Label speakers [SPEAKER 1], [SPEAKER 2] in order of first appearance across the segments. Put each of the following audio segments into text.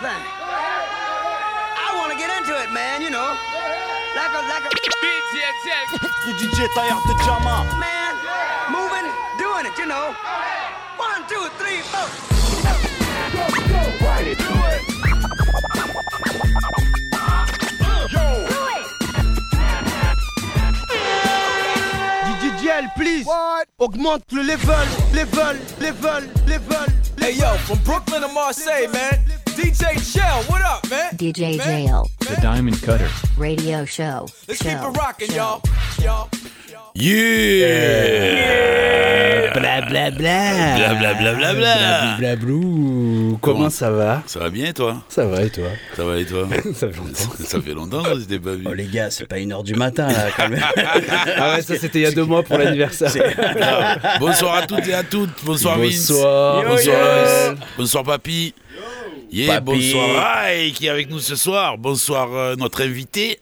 [SPEAKER 1] thing. I want to get into it, man, you know. Like a, like a.
[SPEAKER 2] DJ Taillard de Jama.
[SPEAKER 1] Man, moving, doing it, you know. One, two, three, four.
[SPEAKER 3] Go, go, it, do DJL, please. What? Augmente le level, level, level, level.
[SPEAKER 4] Hey yo, from Brooklyn to Marseille, man. DJ Shell, what up, man?
[SPEAKER 5] DJ
[SPEAKER 4] Man,
[SPEAKER 5] Jail.
[SPEAKER 6] The Diamond Cutter.
[SPEAKER 5] Radio show.
[SPEAKER 4] Let's
[SPEAKER 5] show,
[SPEAKER 4] keep it rocking, y'all. Y'all.
[SPEAKER 7] Yeah
[SPEAKER 8] Bla bla bla.
[SPEAKER 7] Bla bla bla bla bla.
[SPEAKER 8] Bla blou. Comment ça va?
[SPEAKER 7] Ça va bien et toi?
[SPEAKER 8] Ça va et toi?
[SPEAKER 7] Ça va et toi?
[SPEAKER 8] Ça fait longtemps.
[SPEAKER 7] Ça fait longtemps que je t'ai pas vu.
[SPEAKER 8] Oh les gars, c'est pas une heure du matin là quand même.
[SPEAKER 6] Ah ouais, ça c'était il y a deux mois pour l'anniversaire.
[SPEAKER 7] Bonsoir à toutes et à toutes. Bonsoir, Vince.
[SPEAKER 8] Bonsoir.
[SPEAKER 7] Bonsoir. Bonsoir Papy. Yeah, bonsoir Rai qui est avec nous ce soir. Bonsoir euh, notre invité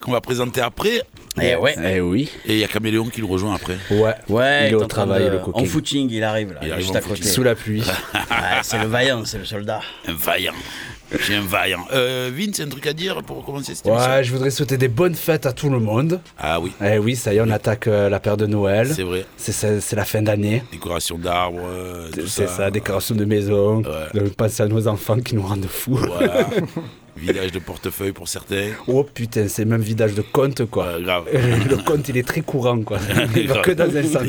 [SPEAKER 7] qu'on va présenter après.
[SPEAKER 8] Eh ouais.
[SPEAKER 6] Eh oui.
[SPEAKER 7] Et il y a Caméléon qui le rejoint après.
[SPEAKER 6] Ouais.
[SPEAKER 8] Ouais,
[SPEAKER 6] il est au
[SPEAKER 8] en
[SPEAKER 6] travail,
[SPEAKER 8] de-
[SPEAKER 6] le
[SPEAKER 8] En
[SPEAKER 6] coquin.
[SPEAKER 8] footing, il arrive là,
[SPEAKER 7] Il arrive
[SPEAKER 8] juste
[SPEAKER 7] en
[SPEAKER 8] à côté.
[SPEAKER 6] Sous la pluie.
[SPEAKER 8] Ouais, c'est le vaillant, c'est le soldat.
[SPEAKER 7] Un vaillant. J'ai un vaillant. Euh, Vince, un truc à dire pour commencer cette émission
[SPEAKER 6] Ouais, je voudrais souhaiter des bonnes fêtes à tout le monde.
[SPEAKER 7] Ah oui,
[SPEAKER 6] Eh oui, ça y est, on attaque euh, la période de Noël.
[SPEAKER 7] c'est vrai.
[SPEAKER 6] C'est c'est- c'est la fin d'année.
[SPEAKER 7] Décoration d'arbres, euh, tout
[SPEAKER 6] C'est ça, décoration de maison.
[SPEAKER 7] Ouais.
[SPEAKER 6] De passer à nos enfants qui nous rendent fous.
[SPEAKER 7] Voilà. Vidage de portefeuille pour certains.
[SPEAKER 6] Oh putain, c'est même vidage de compte quoi.
[SPEAKER 7] Grave.
[SPEAKER 6] Le compte il est très courant quoi. Il va que dans un sens.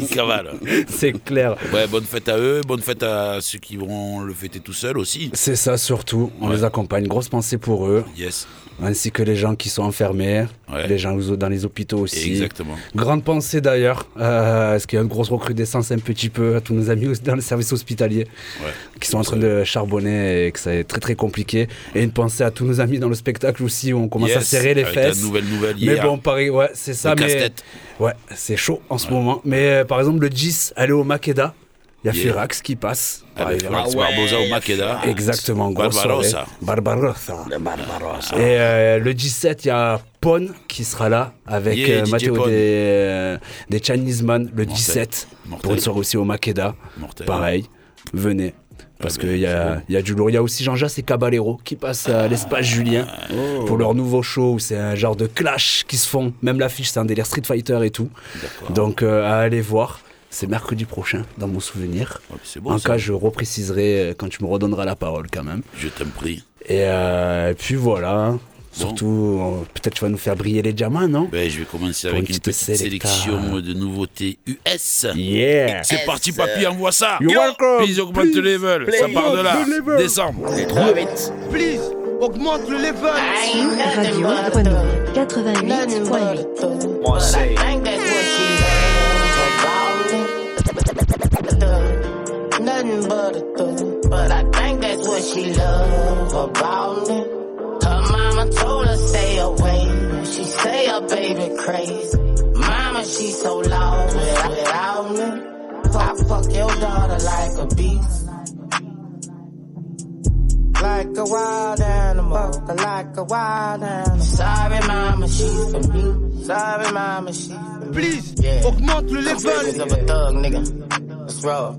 [SPEAKER 6] C'est clair.
[SPEAKER 7] Ouais, bonne fête à eux, bonne fête à ceux qui vont le fêter tout seuls aussi.
[SPEAKER 6] C'est ça surtout. On
[SPEAKER 7] Ouais.
[SPEAKER 6] les accompagne. Grosse pensée pour eux.
[SPEAKER 7] Yes,
[SPEAKER 6] Ainsi que les gens qui sont enfermés.
[SPEAKER 7] Ouais.
[SPEAKER 6] Les gens dans les hôpitaux aussi.
[SPEAKER 7] exactement.
[SPEAKER 6] Grande pensée d'ailleurs. Euh, Est-ce qu'il y a une grosse recrudescence un petit peu à tous nos amis dans le service hospitalier
[SPEAKER 7] Ouais.
[SPEAKER 6] qui sont en train de charbonner et que c'est très très compliqué. Et une pensée à tous nos amis dans le spectacle aussi où on commence à serrer les
[SPEAKER 7] avec
[SPEAKER 6] fesses.
[SPEAKER 7] La nouvelle nouvelle
[SPEAKER 6] Mais
[SPEAKER 7] hier.
[SPEAKER 6] bon, pareil, ouais, c'est ça.
[SPEAKER 7] Le
[SPEAKER 6] Mais ouais, c'est chaud en ce moment. Mais euh, par exemple, le 10, aller au Makeda, il y a
[SPEAKER 7] Yeah.
[SPEAKER 6] Firax qui passe.
[SPEAKER 7] Avec Barbosa au Makeda.
[SPEAKER 6] Exactement, grosse
[SPEAKER 7] Barbarossa.
[SPEAKER 6] Barbarossa.
[SPEAKER 8] Le Barbarossa.
[SPEAKER 6] Et euh, le 17, il y a Pon qui sera là avec
[SPEAKER 7] Yeah,
[SPEAKER 6] euh, des, euh, des Chinese Man le 17
[SPEAKER 7] Mortel.
[SPEAKER 6] pour une soirée aussi au Makeda.
[SPEAKER 7] Mortel.
[SPEAKER 6] Pareil, venez. Parce
[SPEAKER 7] Ah
[SPEAKER 6] qu'il y a, il y a du lourd. Il y a aussi Jean-Jacques et Caballero qui passent à l'espace Julien
[SPEAKER 7] Oh.
[SPEAKER 6] pour leur nouveau show où c'est un genre de clash qui se font. Même l'affiche, c'est un délire Street Fighter et tout. Donc euh, à aller voir. C'est mercredi prochain, dans mon souvenir.
[SPEAKER 7] Bon,
[SPEAKER 6] en
[SPEAKER 7] ça.
[SPEAKER 6] cas, je repréciserai euh, quand tu me redonneras la parole quand même.
[SPEAKER 7] Je t'en prie.
[SPEAKER 6] Et, euh, et puis voilà. Surtout, euh, peut-être tu vas nous faire briller les diamants, non
[SPEAKER 7] Ben, je vais commencer avec
[SPEAKER 6] une
[SPEAKER 7] une
[SPEAKER 6] petite
[SPEAKER 7] sélection de nouveautés US.
[SPEAKER 6] Yeah
[SPEAKER 7] C'est parti, papy, envoie ça.
[SPEAKER 6] You're welcome.
[SPEAKER 7] Please augmente le level. Ça part de là.
[SPEAKER 3] Augmente le level.
[SPEAKER 7] Décembre.
[SPEAKER 3] Please, augmente le level.
[SPEAKER 5] Radio Grenouille 88.8.
[SPEAKER 4] Marseille.
[SPEAKER 9] Nothing but a thug, but I think that's what she love about me. Baby crazy. Mama, she so lost without, me. I fuck your daughter like a beast. Like a wild animal, like a wild animal. Sorry, mama, she's for me. Sorry, mama, she's for me.
[SPEAKER 3] Please,
[SPEAKER 9] Yeah.
[SPEAKER 3] augmente le
[SPEAKER 9] Feelings
[SPEAKER 3] level.
[SPEAKER 9] of a thug, nigga. Let's roll.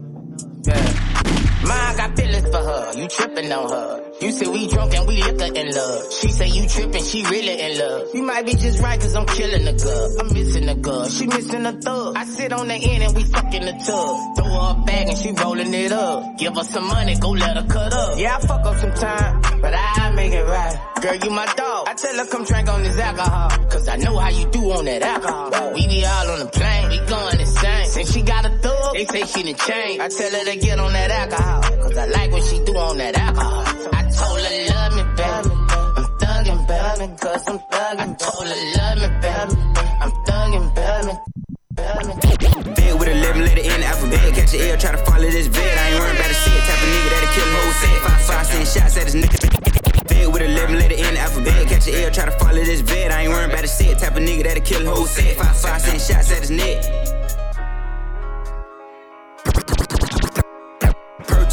[SPEAKER 9] Yeah. Got feelings for her. You tripping on her. You say we drunk and we liquor in love. She say you tripping, she really in love. You might be just right cause I'm killing the girl. I'm missing the girl. She missing a thug. I sit on the end and we fuck in the tub. Throw her a bag and she rolling it up. Give her some money, go let her cut up. Yeah, I fuck up some time, but I make it right. Girl, you my dog. I tell her come drink on this alcohol. I know how you do on that alcohol. We be all on the plane, we going insane. Since she got a thug, they say she done changed. I tell her to get on that alcohol. Cause I like what she do on that alcohol. I told her love me, baby. I'm thugging, baby. Cause I'm thugging. I told her love me, baby. I'm thugging, baby.
[SPEAKER 10] Bed with a lemon, let it in the alphabet. Catch an L, try to follow this vet. I ain't worried about a shit. Type of nigga that'll kill a whole set. Five, five, send shots at his nigga. With a lemon, let it in the alphabet. Catch an L, try to follow this vet. I ain't worried about a shit. Type of nigga that'll kill a whole set. Five, five, shots at his neck.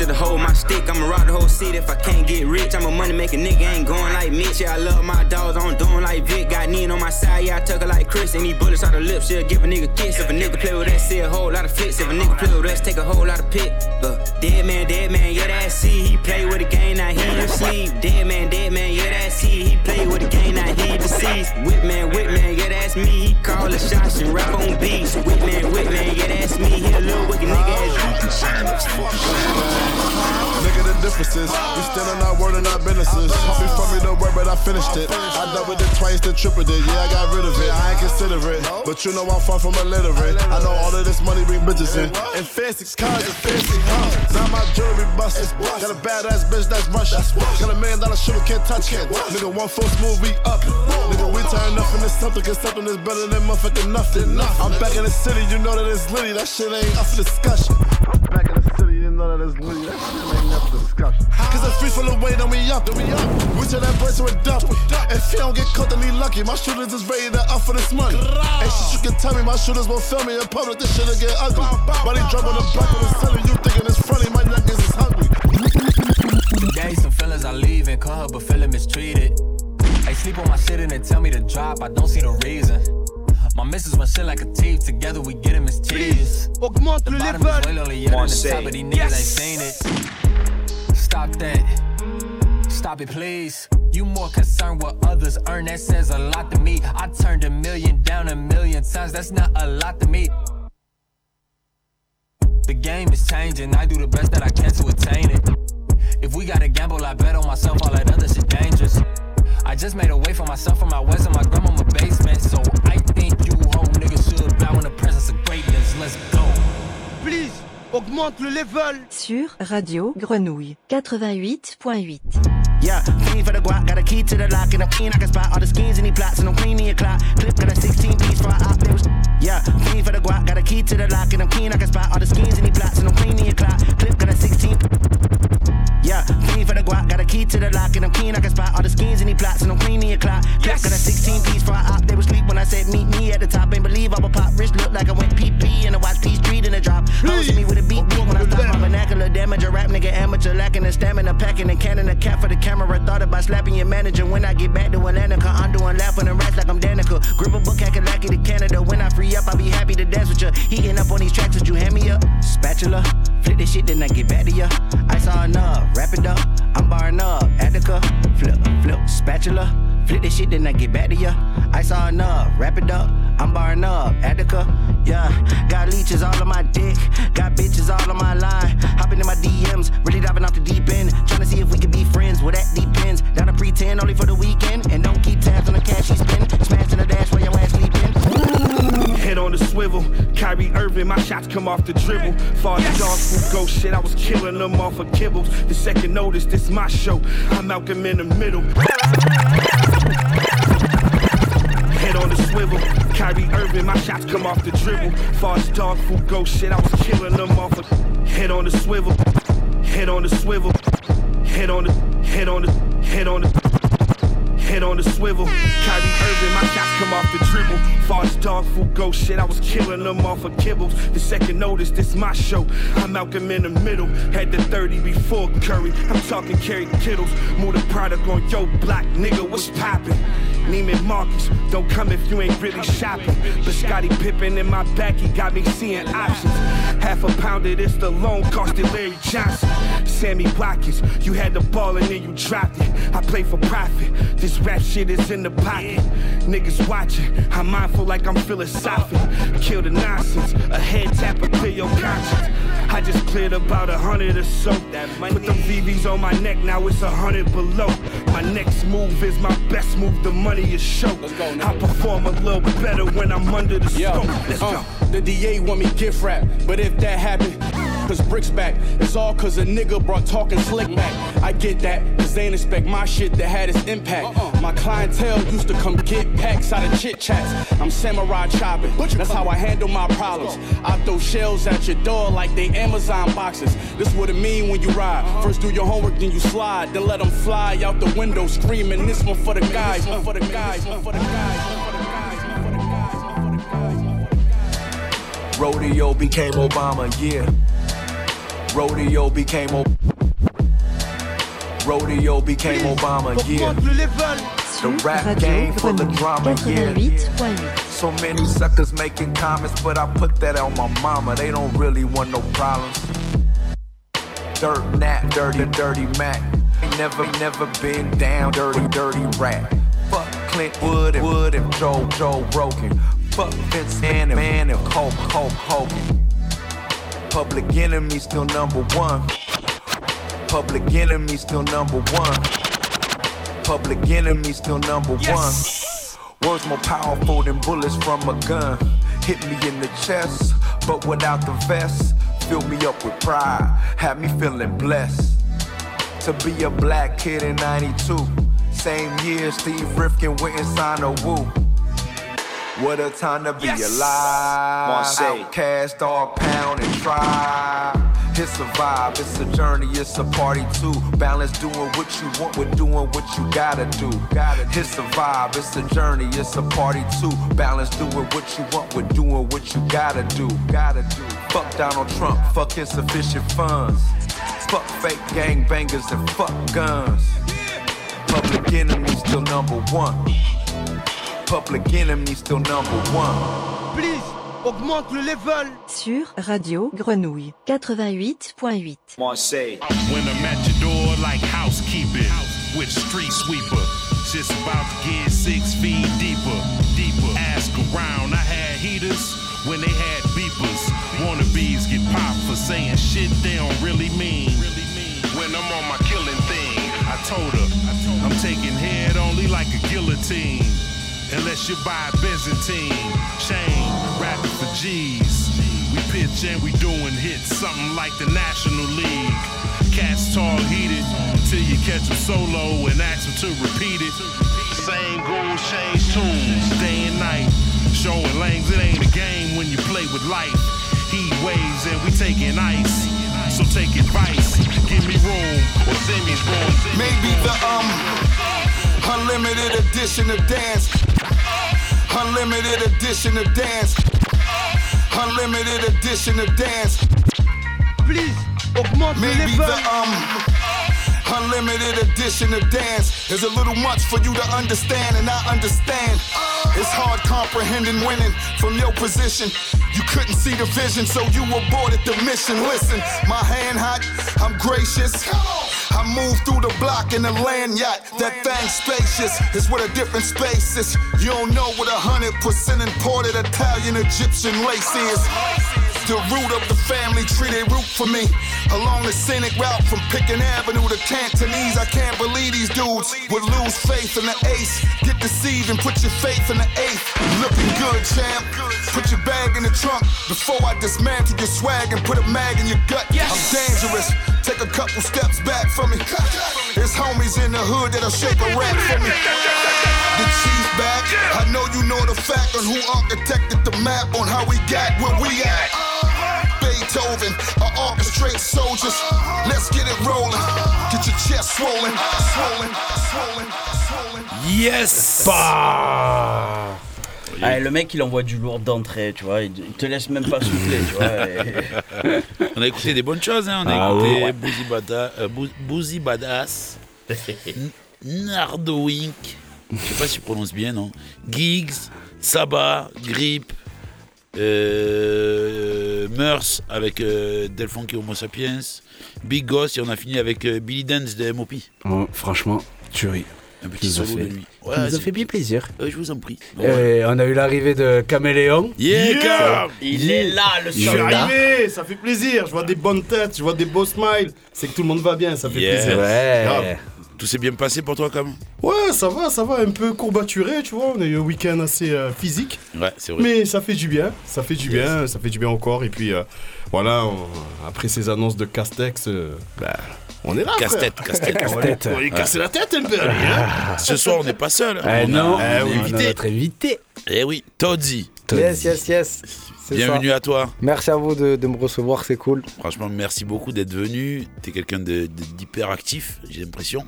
[SPEAKER 10] To the my stick, I'ma rock the whole city if I can't get rich. I'm a money making nigga, ain't going like Mitch. Yeah, I love my dogs, I'm doing like Vic. Got Nin on my side, yeah, I tuck her like Chris. Any bullets out the lips, she'll give a nigga kiss. If a nigga play with that, see a whole lot of flicks. If a nigga play with us, take a whole lot of pick. Uh, dead man, dead man, yeah, that's C. He play with the game, now he in sleep. Dead man, dead man, yeah, that's he. He play with the game, now he deceased. Whip man, whip man, yeah, that's me. He call the shots and rap on beats. Whip man, whip man, yeah, that's me. He a little wicked nigga as
[SPEAKER 11] Nigga, the differences. We still on our word and our businesses. Homie from me the word, but I finished it. I doubled it twice, then tripled it. Yeah, I got rid of it. I ain't consider it. But you know I'm far from illiterate. I know all of this money bring bitches in. And fancy cars and fancy homes. Now my jewelry busted. Got a badass bitch that's Russian. Got a million dollar shooter, can't touch it. Nigga, one full smooth, we up. Nigga, we turn nothing into something, cause something is better than motherfucking nothing. I'm back in the city, you know that it's litty. That shit ain't up for discussion. Back in the city, you know that it's. That shit ain't up for discussion. Cause the free full of weight, then we up, then we up. We turn that brace to a dump. If he don't get caught, then he lucky. My shooters is ready to up for this money. Hey, shit, you can tell me my shooters won't film me in public. This shit'll get ugly. Body drop on the back of the cellar. You thinking it's funny? My niggas is hungry.
[SPEAKER 12] Gave some feelings, I leave and call her, but feeling mistreated. Hey, sleep on my shit and they tell me to drop, I don't see the reason. My missus run shit like a teeth, together we get him as cheese.
[SPEAKER 13] Augmente
[SPEAKER 12] The
[SPEAKER 13] le level.
[SPEAKER 12] way lonely, yeah, on the top, but these niggas ain't seen it. Stop that. Stop it, please. You more concerned what others earn, that says a lot to me. I turned a million down a million times, that's not a lot to me. The game is changing, I do the best that I can to attain it. If we gotta gamble, I bet on myself, all that other shit dangerous. I just made a way for myself from my west in my grandmama basement, so I think you whole niggas should bow in the presence of greatness. Let's go.
[SPEAKER 13] Please, augmente le level.
[SPEAKER 14] Sur Radio Grenouille 88.8.
[SPEAKER 10] Yeah, fiend for the guac, got a key to the lock, and I'm clean, I can spot all the schemes and the plots, and I'm cleaning your clock. Clip got a 16 piece for a op, Yeah, fiend for the guac, got a key to the lock, and I'm clean, I can spot all the schemes and the plots, and I'm cleaning your clock. Clip got a 16 yeah, fiend for the guac, got a key to the lock, and I'm keen. I can spot all the schemes and the plots, and I'm cleaning your clock. Clip got a 16 piece for a op, they was sleep when I said meet me at the top. Ain't believe I would pop wrist, look like I went PP and I watched P Street in the drop. Hosting me with a beat beat when I stop my vernacular damage. A rap nigga amateur, lacking the stamina, packing and cannon a cat for the camera. Thought about slapping your manager when I get back to Atlanta. Cause I'm doing laughing and rats like I'm Danica. Grip a book, hacking lackey to Canada. When I free up, I'll be happy to dance with you. Heating up on these tracks, would you hand me up? Spatula, flip this shit, then I get back to ya. I saw enough, wrap it up. I'm barring up, Attica, flip, flip, spatula. Flip this shit, then I get back to ya. I saw enough, wrap it up. I'm barring up, Attica, yeah. Got leeches all on my dick, got bitches all on my line. Hopping in my DMs, really diving off the deep end. Trying to see if we can be friends, well that depends. Down to pretend only for the weekend, and don't keep tabs on the cash you spend. Smashing the dash while your ass sleeping.
[SPEAKER 15] Head on the swivel, Kyrie Irving, my shots come off the dribble. Far as dog food go, shit, I was killing them off of kibbles. The second notice, this my show. I'm Malcolm in the middle. Swivel, Kyrie Irving, my shots come off the dribble. Far as dog food go, shit, I was killing them off of. Head on the swivel, head on the swivel, head on the, head on the, head on the. Head on the swivel, Kyrie Irving, my shots come off the dribble. Far dog food go, shit, I was killing them off of kibbles. The second notice, this my show. I'm Malcolm in the middle, had the 30 before Curry. I'm talking Kerry Kittles, move the product on yo black nigga, what's poppin'? Neiman Marcus, don't come if you ain't really shopping. But Scotty Pippen in my back, he got me seeing options. Half a pound of this alone costed Larry Johnson. Sammy Watkins, you had the ball and then you dropped it. I play for profit. This rap shit is in the pocket. Niggas watching, I'm mindful like I'm philosophic. Kill the nonsense, a head tap or clear your conscience. I just cleared about a hundred or so. Put them VVs on my neck, now it's a hundred below. My next move is my best move, the money is show. I perform a little better when I'm under the
[SPEAKER 3] Yo,
[SPEAKER 15] scope. Let's
[SPEAKER 3] uh,
[SPEAKER 15] go.
[SPEAKER 3] the DA want me gift wrap, but if that happen, cause bricks back, it's all cause a nigga brought talking slick back. I get that, cause they ain't expect my shit to had its impact. My clientele used to come get packs out of chit chats. I'm samurai chopping, that's how I handle my problems. I throw shells at your door like they Amazon boxes. This what it mean when you ride. First do your homework, then you slide, then let them fly out the window screaming. This one for the guys, one for the guys, one for the guys, one for the guys,
[SPEAKER 16] Rodeo became Obama, yeah. Rodeo became O. Rodeo became Obama, yeah.
[SPEAKER 13] Augmente le level.
[SPEAKER 16] The rap game for the drama, yeah. So many suckers making comments, but I put that on my mama. They don't really want no problems. Dirt nap, dirty, dirty Mac. never, never been down. Dirty, dirty rap. Fuck Clint Wood and Wood and Joe, Joe Rogan. Fuck Vince Man and Man and Hulk, Hulk Hogan. Public enemy still number one. Public enemy still number one. Public enemy still number one. Words more powerful than bullets from a gun. Hit me in the chest, but without the vest. Fill me up with pride, had me feeling blessed. To be a black kid in 92. Same year Steve Rifkin went and signed a woo. What a time to be alive.
[SPEAKER 17] Marseille.
[SPEAKER 16] Outcast, dog pound, and try. It's a vibe, it's a journey, it's a party too. Balance doing what you want with doing what you gotta do. It's a vibe, it's a journey, it's a party too. Balance doing what you want with doing what you gotta do. Gotta do. Fuck Donald Trump, fuck insufficient funds. Fuck fake gangbangers and fuck guns. Public enemy still number one. Public enemy still number one.
[SPEAKER 3] Please, augmente le level.
[SPEAKER 14] Sur Radio Grenouille 88.8.
[SPEAKER 17] Marseille.
[SPEAKER 18] When I'm at your door like housekeeping with street sweeper. Just about to get six feet deeper, deeper. Ask around, I had heaters when they had beepers. Wannabes get popped for saying shit they don't really mean. When I'm on my killing thing, I told her I'm taking head only like a guillotine. Unless you buy Byzantine, chain, rapping for G's. We pitch and we doing hits, something like the National League. Cats tall heated till you catch them solo and ask them to repeat it. Same goals, change tunes, day and night. Showing lanes, it ain't a game when you play with life. Heat waves and we taking ice. So take advice, give me room or send me room.
[SPEAKER 19] Maybe the um unlimited edition of dance. Unlimited edition of dance. Unlimited edition of dance.
[SPEAKER 3] Please, augmente le
[SPEAKER 19] Maybe
[SPEAKER 3] level.
[SPEAKER 19] the um unlimited edition of dance is a little much for you to understand, and I understand. It's hard comprehending winning from your position. You couldn't see the vision, so you aborted the mission. Listen, my hand hot, I'm gracious. I move through the block in a land yacht. That thing spacious is what a different space is. You don't know what a hundred percent imported Italian Egyptian lace is. The root of the family tree, they root for me. Along the scenic route from Pickin Avenue to Cantonese, I can't believe these dudes would lose faith in the ace. Get deceived and put your faith in the eighth. Looking good, champ. Put your bag in the trunk before I dismantle your swag and put a mag in your gut. I'm dangerous. Take a couple steps back from me. There's homies in the hood that'll shake a rap for me. The chief back. I know you know the fact on who architected the map on how we got where we at. Beethoven, I orchestrate soldiers. Let's get it rolling. Get your chest swollen, swollen, swollen, swollen.
[SPEAKER 7] Yes
[SPEAKER 8] Bah Ah, le mec, il envoie du lourd d'entrée, tu vois. Il te laisse même pas souffler, tu vois. et-
[SPEAKER 7] On a écouté des bonnes choses, hein. on a
[SPEAKER 8] Ah
[SPEAKER 7] écouté
[SPEAKER 8] ouais.
[SPEAKER 7] Boozy, Bada- euh, Boozy Badass, Nardo Wink, je sais pas si je prononce bien, non Giggs, Saba, Grip, euh, Murs avec euh, Del Funky Homo Sapiens, Big Goss et on a fini avec euh, Billy Dance de MOP.
[SPEAKER 6] Oh, franchement, tuerie.
[SPEAKER 7] Un petit
[SPEAKER 6] Qui nous a
[SPEAKER 7] solo
[SPEAKER 6] fait-
[SPEAKER 7] de lui.
[SPEAKER 6] qui nous a
[SPEAKER 7] c'est-
[SPEAKER 6] fait bien plaisir.
[SPEAKER 7] Euh, je vous en prie.
[SPEAKER 6] Et on a eu l'arrivée de Caméléon.
[SPEAKER 7] Yeah,
[SPEAKER 8] Il est là, le
[SPEAKER 11] Je suis
[SPEAKER 8] soldat.
[SPEAKER 11] arrivé, ça fait plaisir. Je vois des bonnes têtes, je vois des beaux smiles. C'est que tout le monde va bien, ça fait
[SPEAKER 7] Yes.
[SPEAKER 11] plaisir. Grave.
[SPEAKER 7] Tout s'est bien passé pour toi, Cam
[SPEAKER 11] Ouais, ça va, ça va, un peu courbaturé, tu vois. On a eu un week-end assez euh, physique.
[SPEAKER 7] Ouais, c'est vrai.
[SPEAKER 11] Mais ça fait du bien, ça fait du
[SPEAKER 7] Yes.
[SPEAKER 11] bien, ça fait du bien corps. Et puis euh, voilà, on- après ces annonces de Castex, euh, bah, on est là.
[SPEAKER 7] Casse-tête,
[SPEAKER 11] frère.
[SPEAKER 7] casse-tête.
[SPEAKER 11] On va lui- on va lui casser la tête un peu, allez, hein.
[SPEAKER 7] Ce soir, on n'est pas seul.
[SPEAKER 6] Eh
[SPEAKER 7] on
[SPEAKER 6] non,
[SPEAKER 7] a un
[SPEAKER 6] on a
[SPEAKER 7] invité.
[SPEAKER 6] notre invité.
[SPEAKER 7] Eh oui, Toddy.
[SPEAKER 20] Yes, yes, yes.
[SPEAKER 7] Bienvenue
[SPEAKER 20] ça.
[SPEAKER 7] à toi.
[SPEAKER 20] Merci à vous de, de me recevoir, c'est cool.
[SPEAKER 7] Franchement, merci beaucoup d'être venu. T'es quelqu'un d'hyper actif, j'ai l'impression.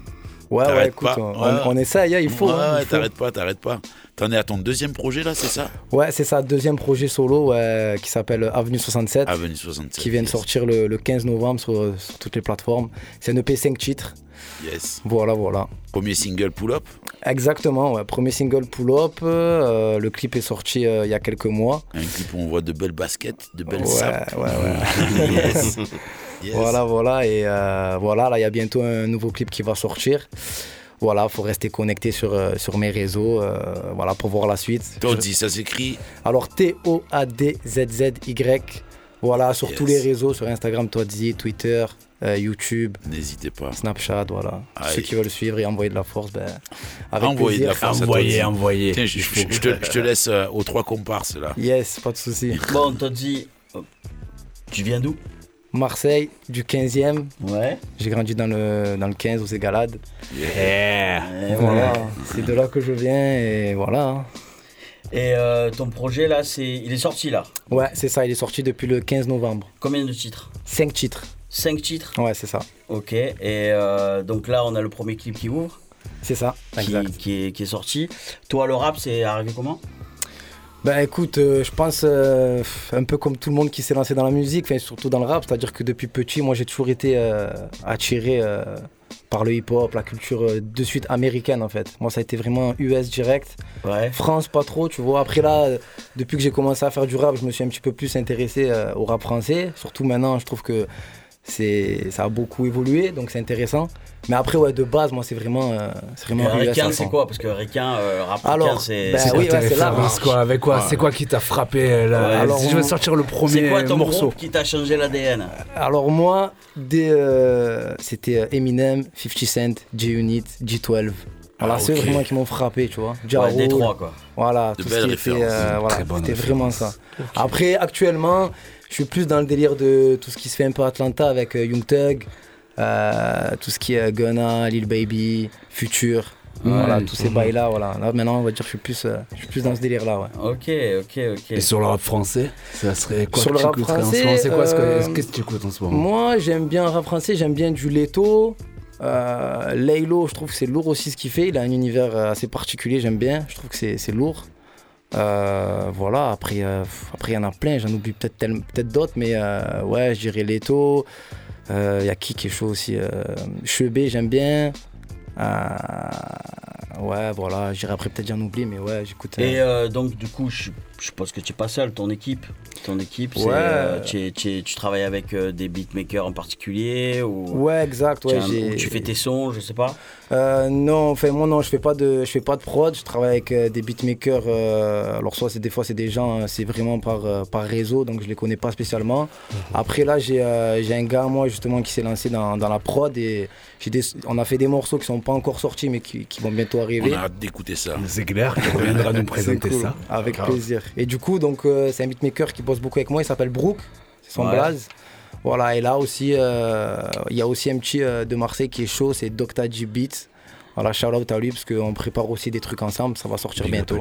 [SPEAKER 20] Ouais, ouais, écoute,
[SPEAKER 7] pas.
[SPEAKER 20] on,
[SPEAKER 7] Ouais.
[SPEAKER 20] on essaye, hein, il faut.
[SPEAKER 7] Ouais,
[SPEAKER 20] hein,
[SPEAKER 7] ouais, t'arrêtes pas, t'arrêtes pas. T'en es à ton deuxième projet là, c'est ça?
[SPEAKER 20] Ouais, c'est ça, deuxième projet solo ouais, qui s'appelle Avenue 67.
[SPEAKER 7] Avenue 67.
[SPEAKER 20] Qui vient de sortir le, le 15 novembre sur, sur toutes les plateformes. C'est un EP 5 titres.
[SPEAKER 7] Yes.
[SPEAKER 20] Voilà, voilà.
[SPEAKER 7] Premier single Pull Up.
[SPEAKER 20] Exactement, ouais. Premier single Pull Up. euh, le clip est sorti euh, il y a quelques mois.
[SPEAKER 7] Un clip où on voit de belles baskets, de belles
[SPEAKER 20] Ouais,
[SPEAKER 7] sapes.
[SPEAKER 20] ouais, ouais.
[SPEAKER 7] yes. Yes.
[SPEAKER 20] Voilà, voilà. Et euh, voilà, là, il y a bientôt un nouveau clip qui va sortir. Voilà, faut rester connecté sur, euh, sur mes réseaux euh, voilà, pour voir la suite.
[SPEAKER 7] Toddy, ça s'écrit
[SPEAKER 20] Alors T-O-A-D-Z-Z-Y. Voilà, sur
[SPEAKER 7] Yes.
[SPEAKER 20] tous les réseaux, sur Instagram, Toddy, Twitter, euh, YouTube.
[SPEAKER 7] N'hésitez pas.
[SPEAKER 20] Snapchat, voilà. Ceux qui veulent suivre et envoyer de la force, ben, avec
[SPEAKER 7] Envoyez de la force à Toddy. Tiens, je, je- je te, je te laisse euh, aux trois comparses là.
[SPEAKER 20] Yes, pas de souci.
[SPEAKER 8] Bon, Toddy, euh, tu viens d'où?
[SPEAKER 20] Marseille, du 15e.
[SPEAKER 8] Ouais.
[SPEAKER 20] J'ai grandi dans le, dans le 15 aux Égalades.
[SPEAKER 8] Yeah.
[SPEAKER 20] Et voilà, c'est de là que je viens et voilà.
[SPEAKER 8] Et euh, ton projet là, c'est, il est sorti là?
[SPEAKER 20] Ouais, c'est ça, il est sorti depuis le 15 novembre.
[SPEAKER 8] Combien de titres?
[SPEAKER 20] 5 titres.
[SPEAKER 8] 5 titres
[SPEAKER 20] Ouais, c'est ça.
[SPEAKER 8] Ok. Et euh, donc là, on a le premier clip qui ouvre.
[SPEAKER 20] C'est ça,
[SPEAKER 8] qui,
[SPEAKER 20] exact.
[SPEAKER 8] qui est, qui est sorti. Toi, le rap, c'est arrivé comment?
[SPEAKER 20] Ben écoute, euh, je pense euh, un peu comme tout le monde qui s'est lancé dans la musique, surtout dans le rap, c'est-à-dire que depuis petit, moi j'ai toujours été attiré par le hip-hop, la culture de suite américaine en fait. Moi ça a été vraiment US direct. France pas trop, tu vois. Après là, depuis que j'ai commencé à faire du rap, je me suis un petit peu plus intéressé euh, au rap français. Surtout maintenant, je trouve que c'est ça a beaucoup évolué, donc c'est intéressant. Mais après ouais, de base, moi c'est vraiment, euh, c'est vraiment
[SPEAKER 8] Requin, c'est quoi? Parce que Requin, euh, rap
[SPEAKER 20] Alors,
[SPEAKER 8] c'est.
[SPEAKER 20] ben
[SPEAKER 6] C'est
[SPEAKER 20] oui,
[SPEAKER 6] quoi
[SPEAKER 20] ouais, c'est
[SPEAKER 6] Avec quoi? C'est quoi qui t'a frappé là?
[SPEAKER 20] Ouais. Alors,
[SPEAKER 6] Si je veux
[SPEAKER 20] on-
[SPEAKER 6] sortir le premier
[SPEAKER 8] C'est quoi ton
[SPEAKER 6] morceau
[SPEAKER 8] groupe qui t'a changé l'ADN
[SPEAKER 20] Alors moi, euh, c'était euh, Eminem, 50 Cent, G-Unit, G12. Voilà,
[SPEAKER 8] Ah,
[SPEAKER 20] ceux
[SPEAKER 8] ok.
[SPEAKER 20] vraiment qui m'ont frappé, tu vois. Ja
[SPEAKER 8] Ouais. Détroit, quoi.
[SPEAKER 20] Voilà,
[SPEAKER 8] De
[SPEAKER 20] tout ce qui était, euh, voilà, c'était vraiment ça. Après, actuellement, je suis plus dans le délire de tout ce qui se fait un peu à Atlanta avec euh, Young Thug, euh, tout ce qui est Gunna, Lil Baby, Future. Voilà, tous ces
[SPEAKER 6] Mhm.
[SPEAKER 20] bails-là, voilà. Là, maintenant, on va dire, je suis plus, euh, je suis plus dans ce délire-là, ouais.
[SPEAKER 8] Ok, ok, ok.
[SPEAKER 6] Et sur le rap français, ça serait quoi
[SPEAKER 20] Sur
[SPEAKER 6] que
[SPEAKER 20] le rap
[SPEAKER 6] en ce
[SPEAKER 20] français,
[SPEAKER 6] moment? C'est quoi ce que-
[SPEAKER 20] euh,
[SPEAKER 6] Qu'est-ce que tu écoutes en ce moment?
[SPEAKER 20] Moi, j'aime bien le rap français, j'aime bien du Leto. Euh, Laylo, je trouve que c'est lourd aussi ce qu'il fait. Il a un univers euh, assez particulier, j'aime bien. Je trouve que c'est c'est lourd. Euh, voilà, après, euh, après il y en a plein, j'en oublie peut-être peut-être d'autres, mais euh, ouais, je dirais Leto. Il y a qui qui est chaud aussi Chebet, j'aime bien. Ouais, voilà, je dirais après peut-être j'en oublie, mais ouais, j'écoute.
[SPEAKER 8] Et donc, du coup, je, je pense que tu n'es pas seul, ton équipe. Ton équipe, c'est,
[SPEAKER 20] Ouais.
[SPEAKER 8] euh, tu, es- tu es- tu travailles avec euh, des beatmakers en particulier ou
[SPEAKER 20] Ouais, exact, ouais,
[SPEAKER 8] tu, as un-
[SPEAKER 20] j'ai-
[SPEAKER 8] ou tu fais tes sons, je sais pas.
[SPEAKER 20] Euh, non, enfin moi non, je fais pas de, je fais pas de prod. Je travaille avec euh, des beatmakers. euh, alors soit c'est des fois c'est des gens, c'est vraiment par euh, par réseau, donc je les connais pas spécialement.
[SPEAKER 8] Mhm.
[SPEAKER 20] Après là j'ai euh, j'ai un gars moi justement qui s'est lancé dans, dans la prod et j'ai des, on a fait des morceaux qui sont pas encore sortis mais qui, qui vont bientôt arriver.
[SPEAKER 7] On a hâte d'écouter ça.
[SPEAKER 6] C'est clair, tu reviendras nous présenter
[SPEAKER 20] cool,
[SPEAKER 6] ça.
[SPEAKER 20] Avec plaisir. Et du coup, donc, euh, c'est un beatmaker qui bosse beaucoup avec moi. Il s'appelle Brooke. C'est son
[SPEAKER 8] Ouais.
[SPEAKER 20] blaze. Voilà. Et là aussi, euh, il y a aussi un petit euh, de Marseille qui est chaud. C'est Dr. G Beats. Voilà, shout out à lui parce qu'on prépare aussi des trucs ensemble. Ça va sortir bientôt.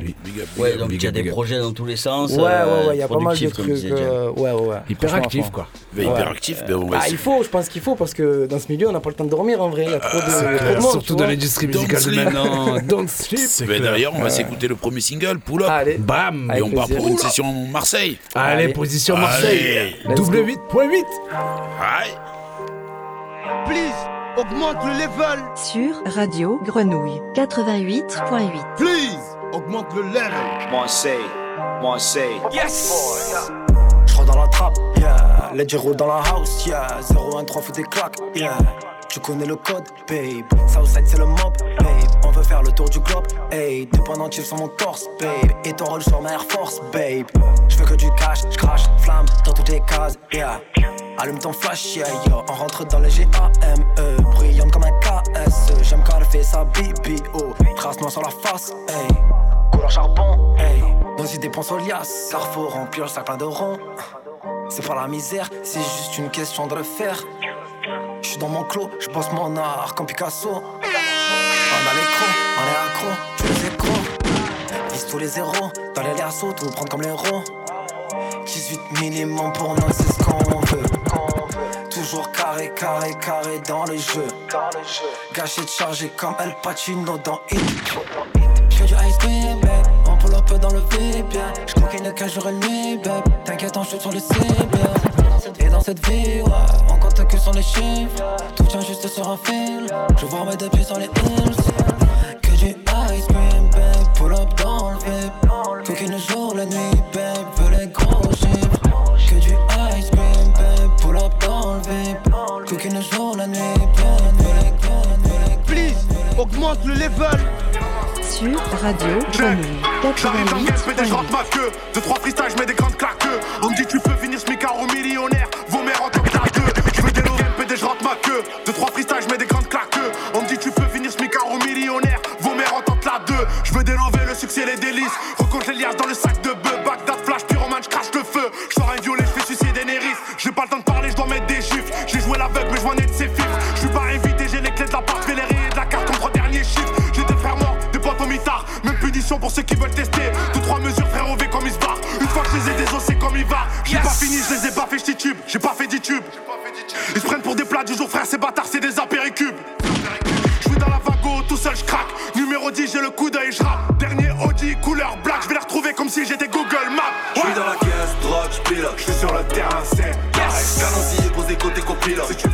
[SPEAKER 8] Ouais, donc il y a des projets dans tous les sens.
[SPEAKER 20] Ouais, ouais, ouais, il y a pas mal de trucs. euh, ouais, ouais, ouais.
[SPEAKER 6] Hyper
[SPEAKER 20] Franchement,
[SPEAKER 6] actif,
[SPEAKER 20] fort.
[SPEAKER 6] quoi.
[SPEAKER 7] Mais hyper actif, ben on va
[SPEAKER 20] Ah, il faut, je pense qu'il faut parce que dans ce milieu, on n'a pas le temps de dormir en vrai. Il y a trop de,
[SPEAKER 6] c'est
[SPEAKER 20] trop de
[SPEAKER 6] clair,
[SPEAKER 20] monde,
[SPEAKER 6] surtout dans l'industrie musicale de maintenant. Don't sleep.
[SPEAKER 7] Ben. D'ailleurs, on va s'écouter le premier single, Pull Up.
[SPEAKER 20] Allez.
[SPEAKER 6] Bam
[SPEAKER 7] Et on part pour une session Marseille.
[SPEAKER 6] Allez, position Marseille.
[SPEAKER 7] Allez.
[SPEAKER 20] Let's
[SPEAKER 6] Double
[SPEAKER 20] go.
[SPEAKER 6] 8.8.
[SPEAKER 7] Aïe.
[SPEAKER 3] Please, augmente le level.
[SPEAKER 14] Sur Radio Grenouille 88.8.
[SPEAKER 3] Please, augmente le level.
[SPEAKER 17] Marseille, Marseille.
[SPEAKER 3] Yes.
[SPEAKER 21] J'rentre dans la trappe, yeah. Ledger dans la house, yeah. 013 fout des claques, yeah. Tu connais le code, babe. Southside c'est le mob, babe. On veut faire le tour du globe, hey. Deux pendentifs sur mon torse, babe. Et ton rôle sur ma Air Force, babe. J'fais que du cash, j'crache, flamme dans toutes les cases, yeah. Allume ton flash, yeah, yo. On rentre dans les GAME, brillante comme un KS. J'aime fait sa BBO. Trace noire sur la face, hey. Couleur charbon, hey. Nos idées pensent au lias, car faut remplir le sac plein de ronds. C'est pas la misère, c'est juste une question de le faire. J'suis dans mon clos, j'bosse mon art comme Picasso. On a l'écran, on est accro, tu les échos. Vise tous les zéros, dans les lassos, tout prendre comme les héros. 18 minimum pour nous, c'est ce qu'on veut. Toujours carré, carré, carré dans le jeu. Gâché de chargé comme El Pacino dans Hit. J'fais du ice cream, babe. On pull up dans le VIP. J'coquine cage jour et nuit, babe. T'inquiète, on shoot sur le cible. Et dans cette vie, ouais, on compte que sur les chiffres. Tout tient juste sur un fil. Je vois mes deux pieds sur les hills. Que du ice cream, babe. Pull up dans le VIP. Coquine le jour, la nuit, babe.
[SPEAKER 3] Augmente le level.
[SPEAKER 14] Sur Radio
[SPEAKER 22] J'arrive dans le game, je
[SPEAKER 14] 88.8.
[SPEAKER 22] rentre ma queue. Deux, trois freestyles, je mets des grandes claques. On me dit tu peux finir smicard ou millionnaire. Vos mères en top la deux. Je veux des low MPD, je rentre ma queue. Deux, trois freestyles, je mets des grandes claques. On me dit tu peux finir smicard ou millionnaire. Vos mères en top la deux. Je veux délover le succès, les délices. Recompte les liasses dans le sac de
[SPEAKER 23] posé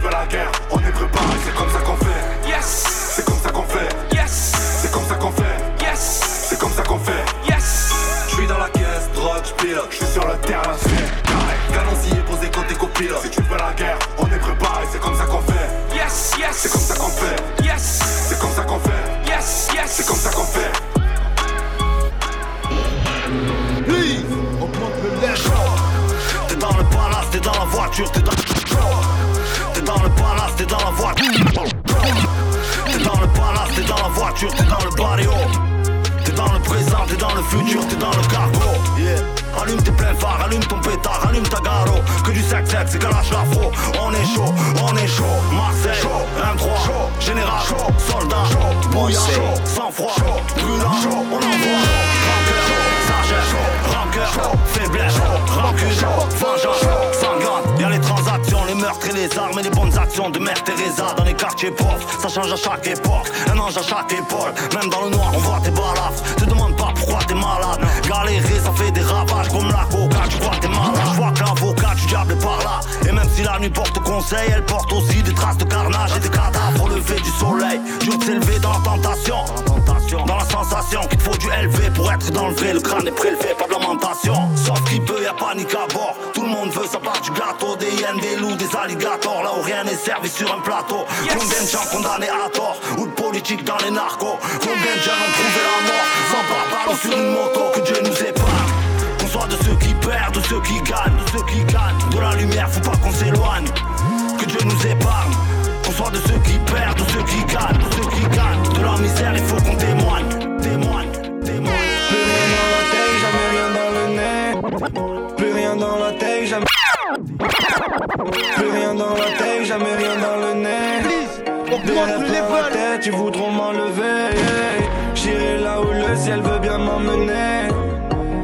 [SPEAKER 24] futur, t'es dans le cargo. Yeah. Allume tes pleins phares, allume ton pétard, allume ta garo. Que du sexe, sexe, c'est galache l'afro On est chaud, on est chaud. Marseille, 1-3, général, soldat, bouillard, sang froid, brûlant, on envoie. Rancœur, sagesse, rancœur, faiblesse, rancune, vengeance, sanglante Y'a les transactions, les meurtres et les armes et les bonnes actions de Mère Teresa dans les quartiers pauvres. Ça change à chaque époque, un ange à chaque épaule. Même dans le noir on voit tes balafres Galérer ça fait des ravages comme la coca. T'es malade Je vois que l'avocat du diable est par là. Et même si la nuit porte conseil Elle porte aussi des traces de carnage et des cadavres au lever du soleil. Dur de s'élever dans la tentation. Dans la sensation qu'il faut du LV pour être dans le Le crâne est prélevé, pas de lamentation Sauf qu'il peut, y'a panique à bord monde veut sa part du gâteau. Des hyènes, des loups, des alligators. Là où rien n'est servi sur un plateau. Combien de gens condamnés à tort Ou de politique dans les narcos? Combien de jeunes ont trouvé la mort Sans parler sur une moto Que Dieu nous épargne Qu'on soit de ceux qui perdent, de ceux qui gagnent De ceux qui gagnent. De la lumière, faut pas qu'on s'éloigne. Que Dieu nous épargne. Qu'on soit de ceux qui perdent, de ceux qui gagnent De ceux qui gagnent. De la misère, il faut qu'on Témoigne,
[SPEAKER 25] Plus rien dans la tête, jamais rien dans le nez.
[SPEAKER 3] augmente le
[SPEAKER 25] Derrière la
[SPEAKER 3] level.
[SPEAKER 25] tête, ils voudront m'enlever. J'irai là où le ciel veut bien m'emmener.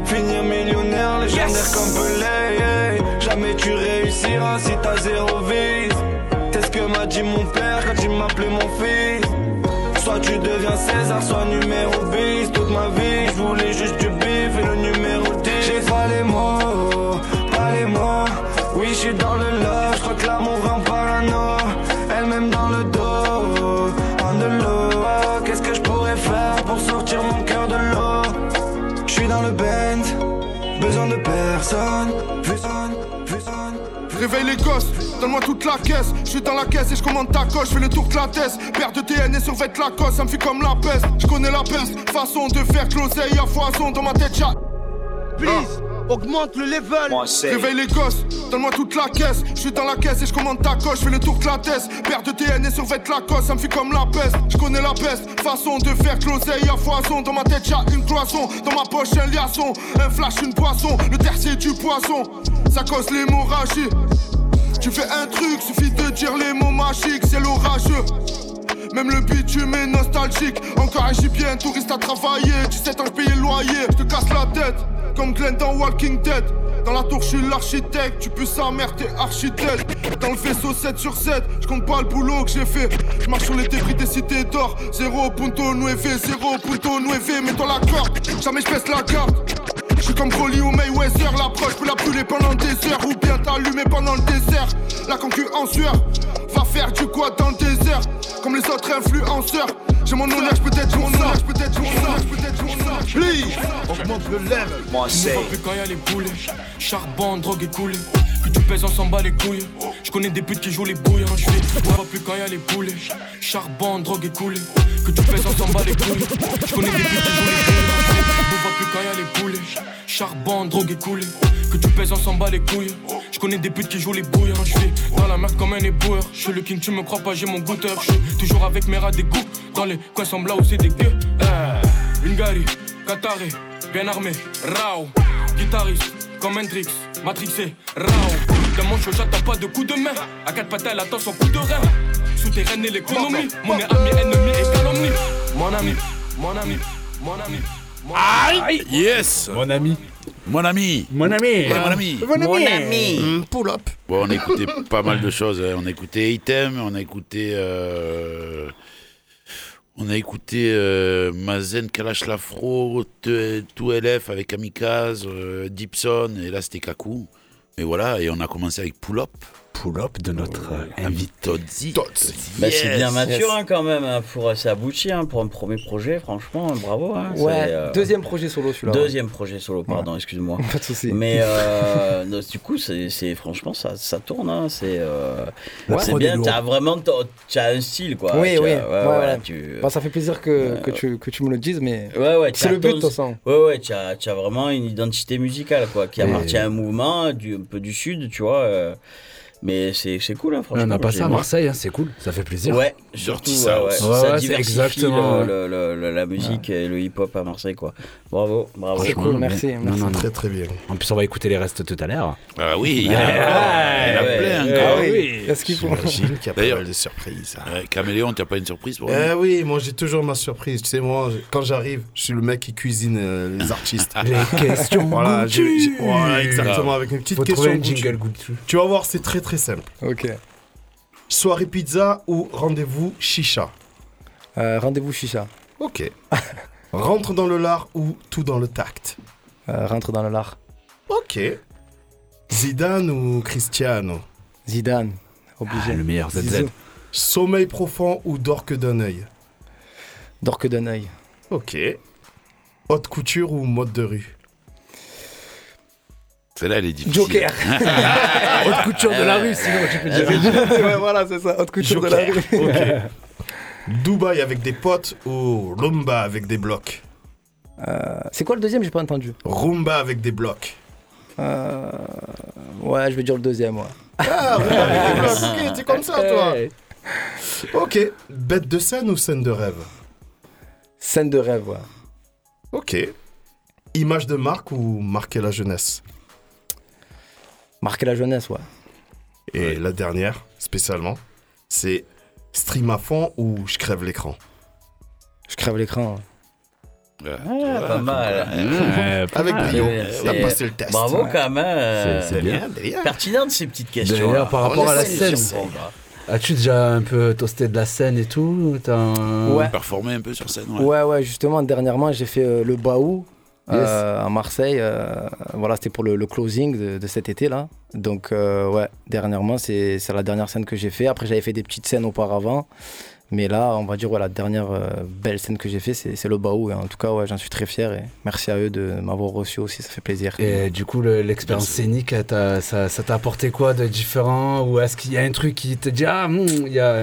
[SPEAKER 25] Finir millionnaire, légendaire comme Pelé. Jamais tu réussiras si t'as zéro vise. C'est ce que m'a dit mon père quand il m'appelait mon fils. Soit tu deviens César, soit numéro 10 Toute ma vie, je voulais juste
[SPEAKER 5] Réveille les gosses, donne-moi toute la caisse. Je suis dans la caisse et je commande ta coche, je fais le tour de la tête. Père de TN et survêt la cosse, ça me fait comme la peste. Je connais la peste, façon de faire closer à foison dans ma tête, y'a.
[SPEAKER 3] Please, augmente le level.
[SPEAKER 5] Réveille les gosses, donne-moi toute la caisse. Je suis dans la caisse et je commande ta coche, je fais le tour de la tête. Père de TN et survêt la cosse, ça me fait comme la peste. Je connais la peste, façon de faire closer à foison. Dans ma tête, y'a une cloison. Dans ma poche, un liaison. Un flash, une poisson. Le tertier du poisson. Ça cause l'hémorragie. Tu fais un truc, suffit de dire les mots magiques, c'est l'orageux. Même le bitume est nostalgique. Encore un gibien, touriste à travailler. 17 ans, je paye le loyer. Je te casse la tête, comme Glenn dans Walking Dead. Dans la tour, je suis l'architecte. Tu peux sa t'es architecte. Dans le faisceau 7 sur 7, je compte pas le boulot que j'ai fait. Je marche sur les débris des cités d'or. Zéro punto nueve, zéro punto nueve. Mets-toi la corde, jamais je pèse la carte. Je suis comme Broly ou Mayweather, l'approche peut la brûler pendant des heures ou bien t'allumer pendant le désert. La concu en sueur, va faire du quoi dans le désert, comme les autres influenceurs. J'ai mon honneur, je peux être mon honneur, je peux être mon honneur, je peux être mon honneur.
[SPEAKER 3] Please, augmente le level.
[SPEAKER 26] Moi c'est. vois plus quand y a les boulets. Charbon, drogue et coulé. Plus tu pèses, on s'en bat les couilles. Je connais des putes qui jouent les bouilles. Je fais. On voit plus quand y a les boulets. Charbon, drogue et coulé.
[SPEAKER 27] Que tu pèses, on s'en bat les couilles. Je connais des putes qui jouent les boules. Je ne vois plus quand y'a les poulets. Charbon, drogue et coulé. Que tu pèses, on s'en bat les couilles. Je connais des putes qui jouent les bouilles. Je suis dans la merde comme un éboueur. Je suis le king, tu me crois pas, j'ai mon goûteur. Je suis toujours avec mes rats des goûts. Dans les coins semblent là où c'est des gueux. Eh, Une gari, Qatari, bien armé, Rao. Guitariste, comme Hendrix, matrixé, Rao. Dans mon chocha, t'as pas de coup de main. À quatre pattes, elle attend son coup de rein. Souterraine et l'économie. Mon ami, ennemi et calomnie. Mon ami, mon ami, mon ami.
[SPEAKER 7] Aïe Yes
[SPEAKER 6] Mon ami.
[SPEAKER 7] Mon ami
[SPEAKER 6] Mon ami
[SPEAKER 7] Ouais, mon ami
[SPEAKER 6] Mon ami.
[SPEAKER 7] Mm, Pull up Bon, on a écouté pas mal de choses. hein. On a écouté Item, on a écouté... euh, On a écouté euh, Mazen Kalash Lafro, 2LF avec Amicaz, euh, Dipson, et là c'était Kaku. Et voilà, et on a commencé avec Pull Up.
[SPEAKER 6] Pull Up de notre euh,
[SPEAKER 7] invité. Todzi.
[SPEAKER 8] Bah, c'est bien mature hein, quand même hein, pour c'est abouti hein, pour un premier projet franchement bravo hein,
[SPEAKER 20] Ouais,
[SPEAKER 8] euh,
[SPEAKER 20] deuxième projet solo celui-là.
[SPEAKER 8] deuxième projet solo pardon excuse-moi
[SPEAKER 20] Pas de souci.
[SPEAKER 8] mais euh, non, du coup c'est franchement ça, ça tourne hein, c'est euh,
[SPEAKER 20] Ouais.
[SPEAKER 8] bien
[SPEAKER 20] lourd.
[SPEAKER 8] t'as vraiment un style quoi
[SPEAKER 20] oui,
[SPEAKER 8] Tu
[SPEAKER 20] oui.
[SPEAKER 8] as-
[SPEAKER 20] ouais,
[SPEAKER 8] ouais,
[SPEAKER 20] ouais.
[SPEAKER 8] tu-
[SPEAKER 20] Bah, ça fait plaisir que, que, tu, que tu me le dises, mais
[SPEAKER 8] Ouais, ouais,
[SPEAKER 20] c'est le but de
[SPEAKER 8] ton-
[SPEAKER 20] toute façon.
[SPEAKER 8] Ouais, ouais, tu as, tu as vraiment une identité musicale, quoi, qui appartient à un mouvement, du, un peu du sud, tu vois. Euh, mais c'est c'est cool, hein, franchement.
[SPEAKER 6] On n'a pas ça à Marseille, hein, c'est cool, ça fait plaisir.
[SPEAKER 8] Ouais, surtout, ouais, ouais. Ça
[SPEAKER 6] ouais, c'est
[SPEAKER 8] diversifie
[SPEAKER 6] exactement,
[SPEAKER 8] le- le- le- le- la musique et le hip-hop à Marseille, quoi. Bravo, bravo.
[SPEAKER 20] C'est cool, merci.
[SPEAKER 6] Non,
[SPEAKER 20] merci.
[SPEAKER 6] non, non.
[SPEAKER 11] Très très bien.
[SPEAKER 6] En plus, on va écouter les restes tout à l'heure.
[SPEAKER 7] Ah oui, il y en a,
[SPEAKER 6] Ouais,
[SPEAKER 7] il y en a
[SPEAKER 8] ouais,
[SPEAKER 7] plein
[SPEAKER 8] ouais,
[SPEAKER 7] encore.
[SPEAKER 20] Ah oui,
[SPEAKER 6] oui.
[SPEAKER 20] Est-ce qu'il faut
[SPEAKER 11] J'imagine qu'il y a pas mal de surprises.
[SPEAKER 7] Ouais, Caméléon, t'as pas une surprise pour nous
[SPEAKER 11] Eh oui, moi j'ai toujours ma surprise. Tu sais, moi, quand j'arrive, je suis le mec qui cuisine euh, les artistes.
[SPEAKER 6] Les questions
[SPEAKER 11] voilà, exactement, avec une petite question. Tu vas voir, c'est très très simple.
[SPEAKER 20] Ok.
[SPEAKER 11] Soirée pizza ou rendez-vous chicha?
[SPEAKER 20] Euh, Rendez-vous chicha.
[SPEAKER 11] Ok. Rentre dans le lard ou tout dans le tact?
[SPEAKER 20] Euh, rentre dans le lard.
[SPEAKER 11] Ok. Zidane ou Cristiano?
[SPEAKER 20] Zidane.
[SPEAKER 6] Ah,
[SPEAKER 20] Obligé.
[SPEAKER 6] le meilleur ZZ.
[SPEAKER 20] Zizou.
[SPEAKER 11] Sommeil profond ou dors que d'un œil?
[SPEAKER 20] Dors que d'un œil.
[SPEAKER 11] Ok. Haute couture ou mode de rue?
[SPEAKER 7] Celle-là, elle est difficile.
[SPEAKER 20] Joker.
[SPEAKER 6] Haute couture de la rue, sinon tu peux dire.
[SPEAKER 20] ouais, voilà, c'est ça. Haute couture de la rue.
[SPEAKER 11] Ok. Dubaï avec des potes ou Rumba avec des blocs?
[SPEAKER 20] Euh, c'est quoi le deuxième? J'ai pas entendu.
[SPEAKER 11] Rumba avec des blocs.
[SPEAKER 20] Euh, ouais, je vais dire le deuxième, ouais.
[SPEAKER 11] Ah, Rumba avec des blocs. Ok, t'es comme ça, toi. Ok. Bête de scène ou scène de rêve?
[SPEAKER 20] Scène de rêve, ouais.
[SPEAKER 11] Ok. Image de marque ou marquer la jeunesse?
[SPEAKER 20] Marquer la jeunesse, ouais.
[SPEAKER 11] Et la dernière, spécialement, c'est stream à fond ou je crève l'écran?
[SPEAKER 20] Je crève l'écran.
[SPEAKER 7] Ouais,
[SPEAKER 8] Ah, pas mal.
[SPEAKER 11] Avec brio. T'as passé le test.
[SPEAKER 8] Bravo, quand même.
[SPEAKER 6] C'est- bien.
[SPEAKER 11] bien.
[SPEAKER 8] Pertinente, ces petites questions.
[SPEAKER 6] D'ailleurs, par rapport à la scène, as-tu déjà un peu toasté de la scène et tout T'as un-
[SPEAKER 20] Ouais.
[SPEAKER 7] Performer un peu sur scène, ouais.
[SPEAKER 20] Ouais, ouais, justement, dernièrement, j'ai fait euh, le Baou
[SPEAKER 6] Yes.
[SPEAKER 20] euh, à Marseille. euh, voilà, c'était pour le, le closing de, de cet été-là. Donc, euh, ouais, dernièrement, c'est la dernière scène que j'ai fait. Après, j'avais fait des petites scènes auparavant. Mais là, on va dire, ouais, la dernière euh, belle scène que j'ai fait, c'est le Baou. Et en tout cas, ouais, j'en suis très fier. Et merci à eux de m'avoir reçu aussi, ça fait plaisir.
[SPEAKER 6] Et du coup, le- l'expérience scénique, t'a- ça ça t'a apporté quoi de différent? Ou est-ce qu'il y a un truc qui te dit Ah, hmm, il y a.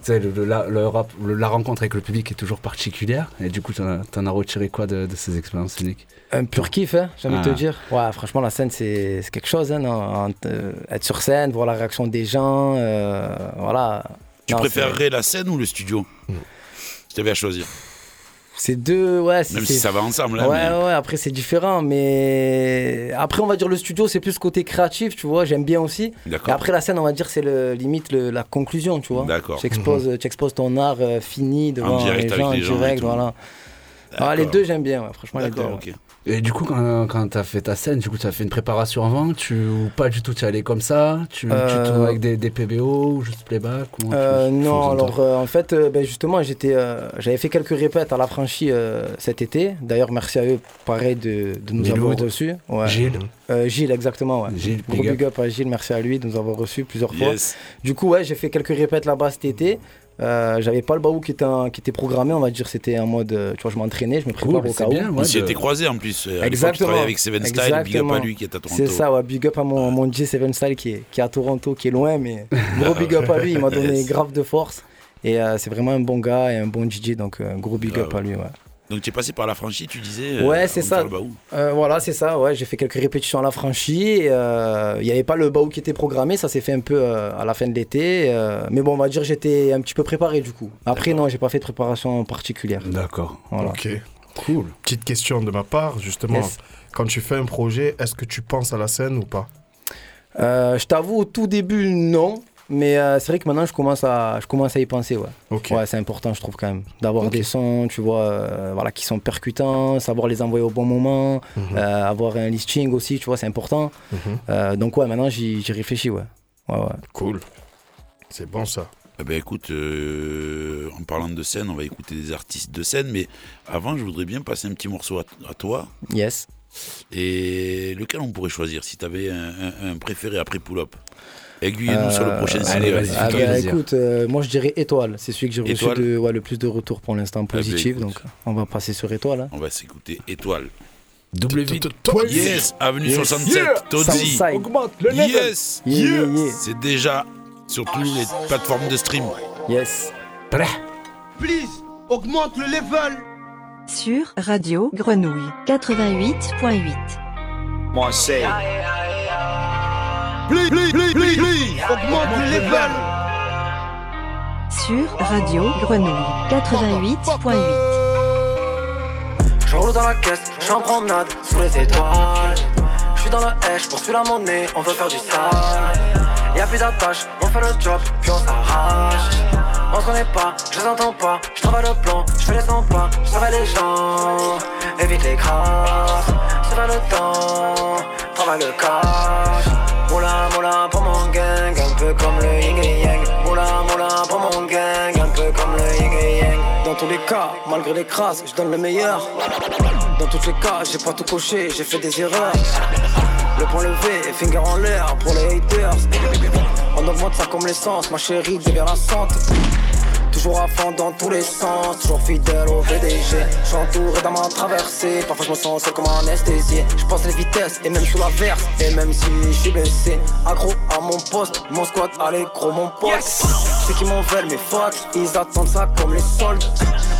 [SPEAKER 6] Tu sais, le, le- la, le rap- le- la rencontre avec le public est toujours particulière. Et du coup, t'en as, t'en as retiré quoi de, de ces expériences scéniques
[SPEAKER 20] Un pur kiff, hein, j'ai envie de
[SPEAKER 6] Ah.
[SPEAKER 20] te dire. Ouais, franchement, la scène, c'est c'est quelque chose. Hein, non, en- euh, être sur scène, voir la réaction des gens, euh, voilà.
[SPEAKER 7] Tu
[SPEAKER 20] Non,
[SPEAKER 7] préférerais la scène ou le studio? Si tu avais à choisir.
[SPEAKER 20] C'est deux, ouais. c'est-
[SPEAKER 7] Même si ça va ensemble. hein,
[SPEAKER 20] Ouais,
[SPEAKER 7] mais-
[SPEAKER 20] ouais, après c'est différent, mais après on va dire le studio c'est plus côté créatif, tu vois, j'aime bien aussi.
[SPEAKER 7] D'accord.
[SPEAKER 20] Et après la scène on va dire c'est le, limite le- la conclusion, tu vois.
[SPEAKER 7] D'accord.
[SPEAKER 20] Tu exposes, tu exposes ton art euh, fini devant
[SPEAKER 7] direct
[SPEAKER 20] les
[SPEAKER 7] avec
[SPEAKER 20] gens,
[SPEAKER 7] les
[SPEAKER 20] en
[SPEAKER 7] gens
[SPEAKER 20] direct, voilà. Ah, les deux j'aime bien, ouais, franchement les deux.
[SPEAKER 7] D'accord,
[SPEAKER 20] ouais.
[SPEAKER 6] Et du coup, quand, quand t'as fait ta scène, du coup, t'as fait une préparation avant tu, Ou pas du tout Tu es allé comme ça? Tu,
[SPEAKER 20] Euh,
[SPEAKER 6] tu tournes avec des, des PBO ou juste playback comment tu-
[SPEAKER 20] Euh,
[SPEAKER 6] tu
[SPEAKER 20] non, alors euh, en fait, euh, ben, justement, j'étais, euh, j'avais fait quelques répètes à l'affranchi euh, cet été. D'ailleurs, merci à eux, pareil, de, de nous avoir reçus. Ouais.
[SPEAKER 6] Gilles.
[SPEAKER 20] Euh, Gilles, exactement. Ouais.
[SPEAKER 6] Gilles,
[SPEAKER 20] Gros
[SPEAKER 6] big up.
[SPEAKER 20] big up à Gilles, merci à lui de nous avoir reçus plusieurs fois.
[SPEAKER 7] Yes.
[SPEAKER 20] Du coup, ouais, j'ai fait quelques répètes là-bas cet été. Euh, j'avais pas le baou qui était, qui était programmé, on va dire, c'était en mode, euh, tu vois, je m'entraînais, je me prépare
[SPEAKER 6] Cool,
[SPEAKER 20] au
[SPEAKER 6] c'est
[SPEAKER 20] cas où.
[SPEAKER 6] bien,
[SPEAKER 7] On
[SPEAKER 6] ouais,
[SPEAKER 7] s'y
[SPEAKER 6] de-
[SPEAKER 7] était croisés en plus. euh, À
[SPEAKER 20] Exactement.
[SPEAKER 7] travaillais avec Seven Style, big up à lui qui est à Toronto.
[SPEAKER 20] C'est ça, ouais, big up à mon, mon J7 Style qui est, qui est à Toronto, qui est loin, mais gros big up à lui, il m'a donné
[SPEAKER 7] Yes.
[SPEAKER 20] grave de force.
[SPEAKER 6] Et euh, c'est vraiment un bon gars et un bon DJ, donc euh, un gros big up à lui. Ouais.
[SPEAKER 7] Donc tu es passé par la franchise, tu disais. euh,
[SPEAKER 6] Ouais, c'est ça.
[SPEAKER 7] faire le baou.
[SPEAKER 6] Euh, voilà, c'est ça. Ouais, j'ai fait quelques répétitions à la euh, Il n'y avait pas le baou qui était programmé, ça s'est fait un peu euh, à la fin de l'été. euh, mais bon, on va dire que j'étais un petit peu préparé du coup. Après, non, j'ai pas fait de préparation particulière.
[SPEAKER 28] D'accord.
[SPEAKER 6] Voilà.
[SPEAKER 11] Ok. Cool. Petite question de ma part, justement.
[SPEAKER 6] Yes.
[SPEAKER 11] Quand tu fais un projet, est-ce que tu penses à la scène ou pas?
[SPEAKER 6] Euh, je t'avoue, au tout début, non. Mais euh, c'est vrai que maintenant, je commence à, je commence à y penser. Ouais, ouais c'est important, je trouve, quand même. D'avoir des sons, tu vois, euh, voilà, qui sont percutants, savoir les envoyer au bon moment,
[SPEAKER 11] Mhm.
[SPEAKER 6] euh, avoir un listing aussi, tu vois, c'est important.
[SPEAKER 11] Mhm.
[SPEAKER 6] Euh, donc, ouais, maintenant, j'y j'y réfléchis, ouais. ouais, ouais.
[SPEAKER 11] Cool. C'est bon, ça.
[SPEAKER 7] Eh ben écoute, euh, en parlant de scène, on va écouter des artistes de scène, mais avant, je voudrais bien passer un petit morceau à, à toi.
[SPEAKER 6] Yes.
[SPEAKER 7] Et lequel on pourrait choisir si tu avais un, un- un préféré après Pull Up? Aiguillez-nous sur le
[SPEAKER 6] Euh,
[SPEAKER 7] prochain
[SPEAKER 6] allez,
[SPEAKER 7] single.
[SPEAKER 6] vas-y, Ah bah, écoute, euh, moi je dirais étoile. C'est celui que j'ai reçu de, ouais, le plus de retours pour l'instant
[SPEAKER 7] ben,
[SPEAKER 6] positif.
[SPEAKER 7] écoute.
[SPEAKER 6] donc on va passer sur étoile. hein.
[SPEAKER 7] On va s'écouter Étoile.
[SPEAKER 28] Double vide.
[SPEAKER 7] Yes, Avenue
[SPEAKER 6] Yes.
[SPEAKER 7] 67,
[SPEAKER 6] Yeah.
[SPEAKER 7] Todzi.
[SPEAKER 6] Augmente le level.
[SPEAKER 7] Yes. C'est déjà sur toutes les plateformes de stream.
[SPEAKER 6] Yes.
[SPEAKER 3] Please, augmente le level.
[SPEAKER 14] Sur Radio Grenouille 88.8.
[SPEAKER 17] Moi,
[SPEAKER 3] please, please, please, please, augmente le level.
[SPEAKER 14] Sur Radio Grenouille 88.8.
[SPEAKER 20] Je roule dans la caisse, je suis en promenade sous les étoiles. Je suis dans le hache, je poursuis la monnaie, on veut faire du sale. Y'a plus d'attache, on fait le job, puis on s'arrache. On se connaît pas, je les entends pas, je travaille le plan, je fais les 100 pas, je travaille les gens, évite les crasses, je fais le temps, travaille le cash. Moula moula pour mon gang, un peu comme le yin et yang. Moula moula pour mon gang, un peu comme le yin et yang. Dans tous les cas, malgré les crasses, je donne le meilleur. Dans tous les cas, j'ai pas tout coché, j'ai fait des erreurs. Le point levé, finger en l'air pour les haters. On augmente ça comme l'essence, ma chérie devient la santé. Toujours à fond dans tous les sens, toujours fidèle au VDG. Je suis entouré dans ma traversée, parfois je me sens seul comme anesthésié. Je pense les vitesses et même sous la verse, et même si je suis blessé. Accro à mon poste, mon squat, allez gros mon pote. Ceux qui m'en veulent, mes fuck, ils attendent ça comme les soldes.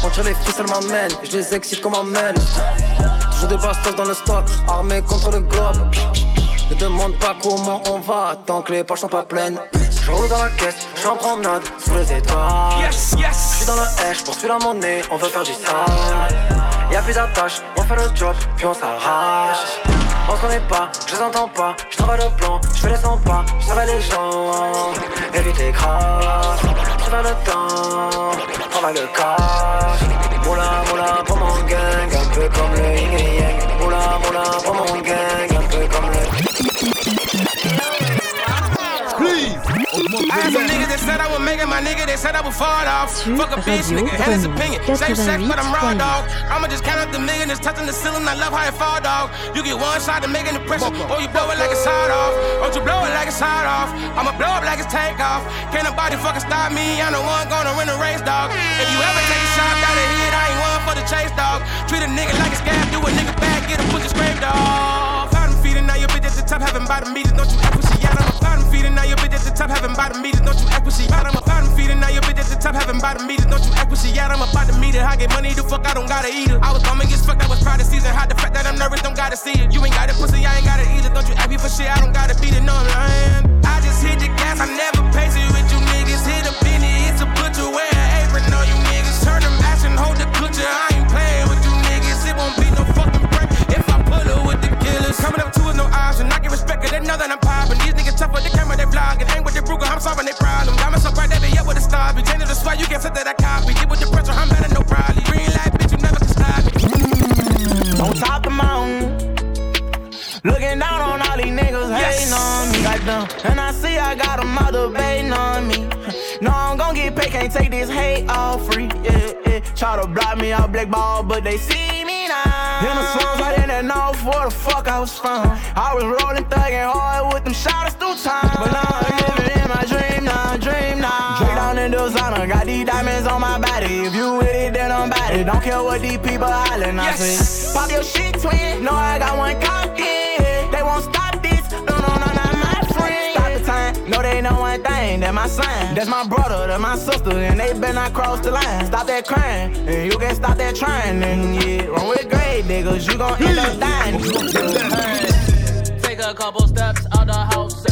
[SPEAKER 20] On tire les ficelles m'amène, je les excite comme un mail. Toujours des bastos dans le stock, armé contre le globe. Ne demande pas comment on va, tant que les poches sont pas pleines. Je roule dans la caisse, je suis en promenade sous les étoiles.
[SPEAKER 26] Yes, yes.
[SPEAKER 20] Je suis dans le hache, poursuis la monnaie, on veut faire du sale. Y'a plus d'attache, on fait le job, puis on s'arrache. On se connaît pas, je les entends pas, je travaille le plan, je fais les 100 pas, je travaille les gens, évite les crasses, travaille le temps, travaille le cash. Moula moula pour mon gang, un peu comme le yin et yang. Moula moula pour mon gang, un peu comme le
[SPEAKER 26] I had some niggas that said I would make it, my nigga, they said I would fall off.
[SPEAKER 14] Sur
[SPEAKER 26] Fuck a bitch,
[SPEAKER 14] Radio
[SPEAKER 26] nigga, had his
[SPEAKER 14] Grenouille,
[SPEAKER 26] opinion. Same sex, but I'm raw dog. I'ma just count up the million, it's touching the ceiling, I love how it fall, dog. You get one shot to make an impression, or you blow it like it's hot off. Or you blow it like it's hot off. I'ma blow up like it's tank off. Can't nobody fucking stop me, I'm the one gonna win the race, dog. If you ever take a shot, gotta hit, I ain't one for the chase, dog. Treat a nigga like a scab, do a nigga bad, get a pussy scraped, dog. Bottom meters, don't you act what she at, I'm a bottom feeding, now your bitch at the top, having bottom meters, don't you act what she at, I'm a bottom feeding, now your bitch at the top, having bottom meters, don't you act what she at, I'm about to meet I get money, the fuck, I don't gotta eat it. I was bum and get fucked, I was proud of season, hide the fact that I'm nervous, don't gotta see it. You ain't got it, pussy, I ain't eat it, don't you ask me for shit, I don't gotta beat it, no, I'm lying. I just hit the gas, I never pace it with you know that I'm popping. These niggas tough with the camera, they vlogging, ain't with the Ruger, I'm solving their problem. Got myself right there, be up with the stars, be changing the swag, you can't say that I copy. Get with the pressure, I'm better, no problem. Green light, bitch, you never can stop me.
[SPEAKER 10] On top mountain. Looking down on all these niggas hating on me. Goddamn. And I see I got a mother debating on me. No, I'm gon' get paid, can't take this hate all free. Yeah, yeah. Try to block me out black ball, but they see me now. In the slums, right in that north, where the fuck I was from. I was rolling, thugging hard with them shotters through time. But now I'm living in my dream now, dream now. Straight down in designer, got these diamonds on my body. If you with it, then I'm bad. Don't care what these people hollering, I say. Pop your shit, twin. No, I got one cocky. They won't stop No,
[SPEAKER 29] they know one thing, that my son. That's my brother, that's my sister, and they better not cross the line. Stop that crying, and you can stop that trying. And yeah, run with grade niggas, you gon' end up dying.
[SPEAKER 30] Take a couple steps out the house.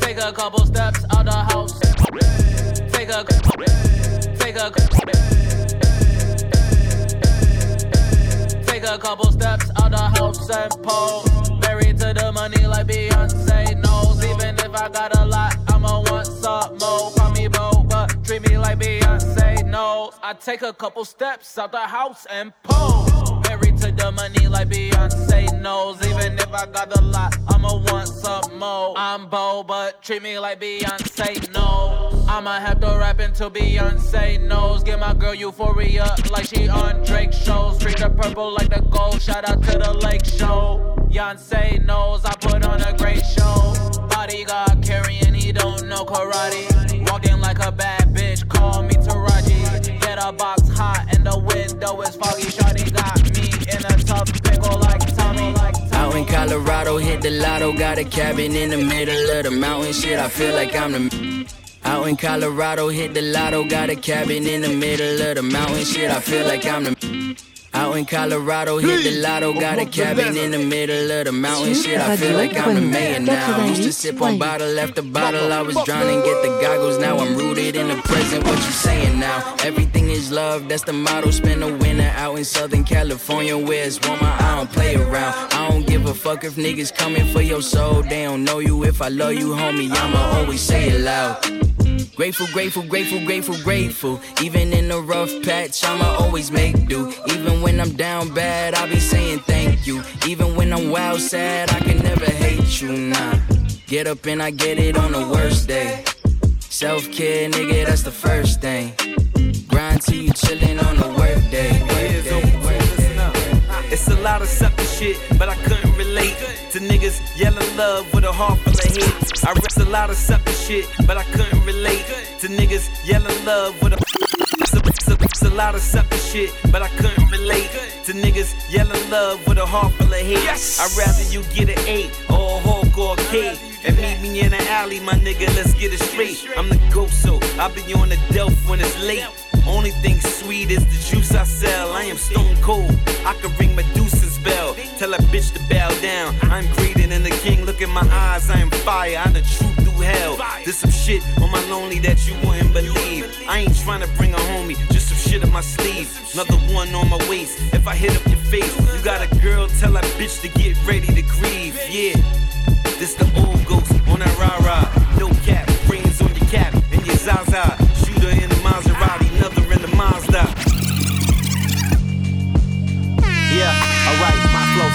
[SPEAKER 30] Take a couple steps out the house. Take a take a take a couple steps out the house and pose. Married to the money like Beyonce knows. Even if I got a lot, I'ma want some more. I take a couple steps out the house and pose. Married to the money like Beyonce knows. Even if I got a lot, I'ma want some more. I'm Bo, but treat me like Beyonce knows. I'ma have to rap until Beyonce knows. Get my girl euphoria like she on Drake shows. Treat her purple like the gold. Shout out to the Lake Show. Beyonce knows I put on a great show. Bodyguard carrying, he don't know karate. Walked like a bad bitch, call me Taraji. Get a box hot and the window is foggy. Shawty got me in a tough pickle like Tommy.
[SPEAKER 31] Out in Colorado, hit the lotto, got a cabin in the middle of the mountain. Shit, I feel like I'm the. Out in Colorado, hit the lotto, got a cabin in the middle of the mountain. Shit, I feel like I'm the. Out in Colorado, hit the lotto, got a cabin in the middle of the mountain. Shit, I feel like I'm the man now. Used to sip on bottle after bottle, I was drowning, get the goggles. Now I'm rooted in the present. What you saying now? Everything is love, that's the motto. Spend a winter out in Southern California, where it's warmer. I don't play around. I don't give a fuck if niggas coming for your soul. They don't know you. If I love you, homie, I'ma always say it loud. Grateful, grateful, grateful, grateful, grateful. Even in a rough patch, I'ma always make do. Even when I'm down bad, I'll be saying thank you. Even when I'm wild sad, I can never hate you, nah. Get up and I get it on the worst day. Self care, nigga, that's the first thing. Grind till you chillin' on the work day. Work day, work day.
[SPEAKER 32] It's a lot of sucker shit, but I couldn't relate to niggas yelling love with a heart full of hate. I rest a lot of sucker shit, but I couldn't relate to niggas yelling love with a. A, it's a- it's a lot of sucker shit, but I couldn't relate to niggas yelling love with a heart full of hate. I'd rather you get an eight or a hawk or a cake. And meet me in the alley, my nigga, let's get it straight. I'm the ghost, so I be on the delf when it's late. Only thing sweet is the juice I sell. I am stone cold. I can ring Medusa's bell. Tell that bitch to bow down. I'm greater than the king. Look in my eyes, I am fire. I'm the truth through hell. There's some shit on my lonely that you wouldn't believe. I ain't trying to bring a homie, just some shit in my sleeve. Another one on my waist. If I hit up your face, you got a girl, tell that bitch to get ready to grieve. Yeah. This the old ghost on that rah rah. No cap, brains on your cap and your Zaza. Shooter in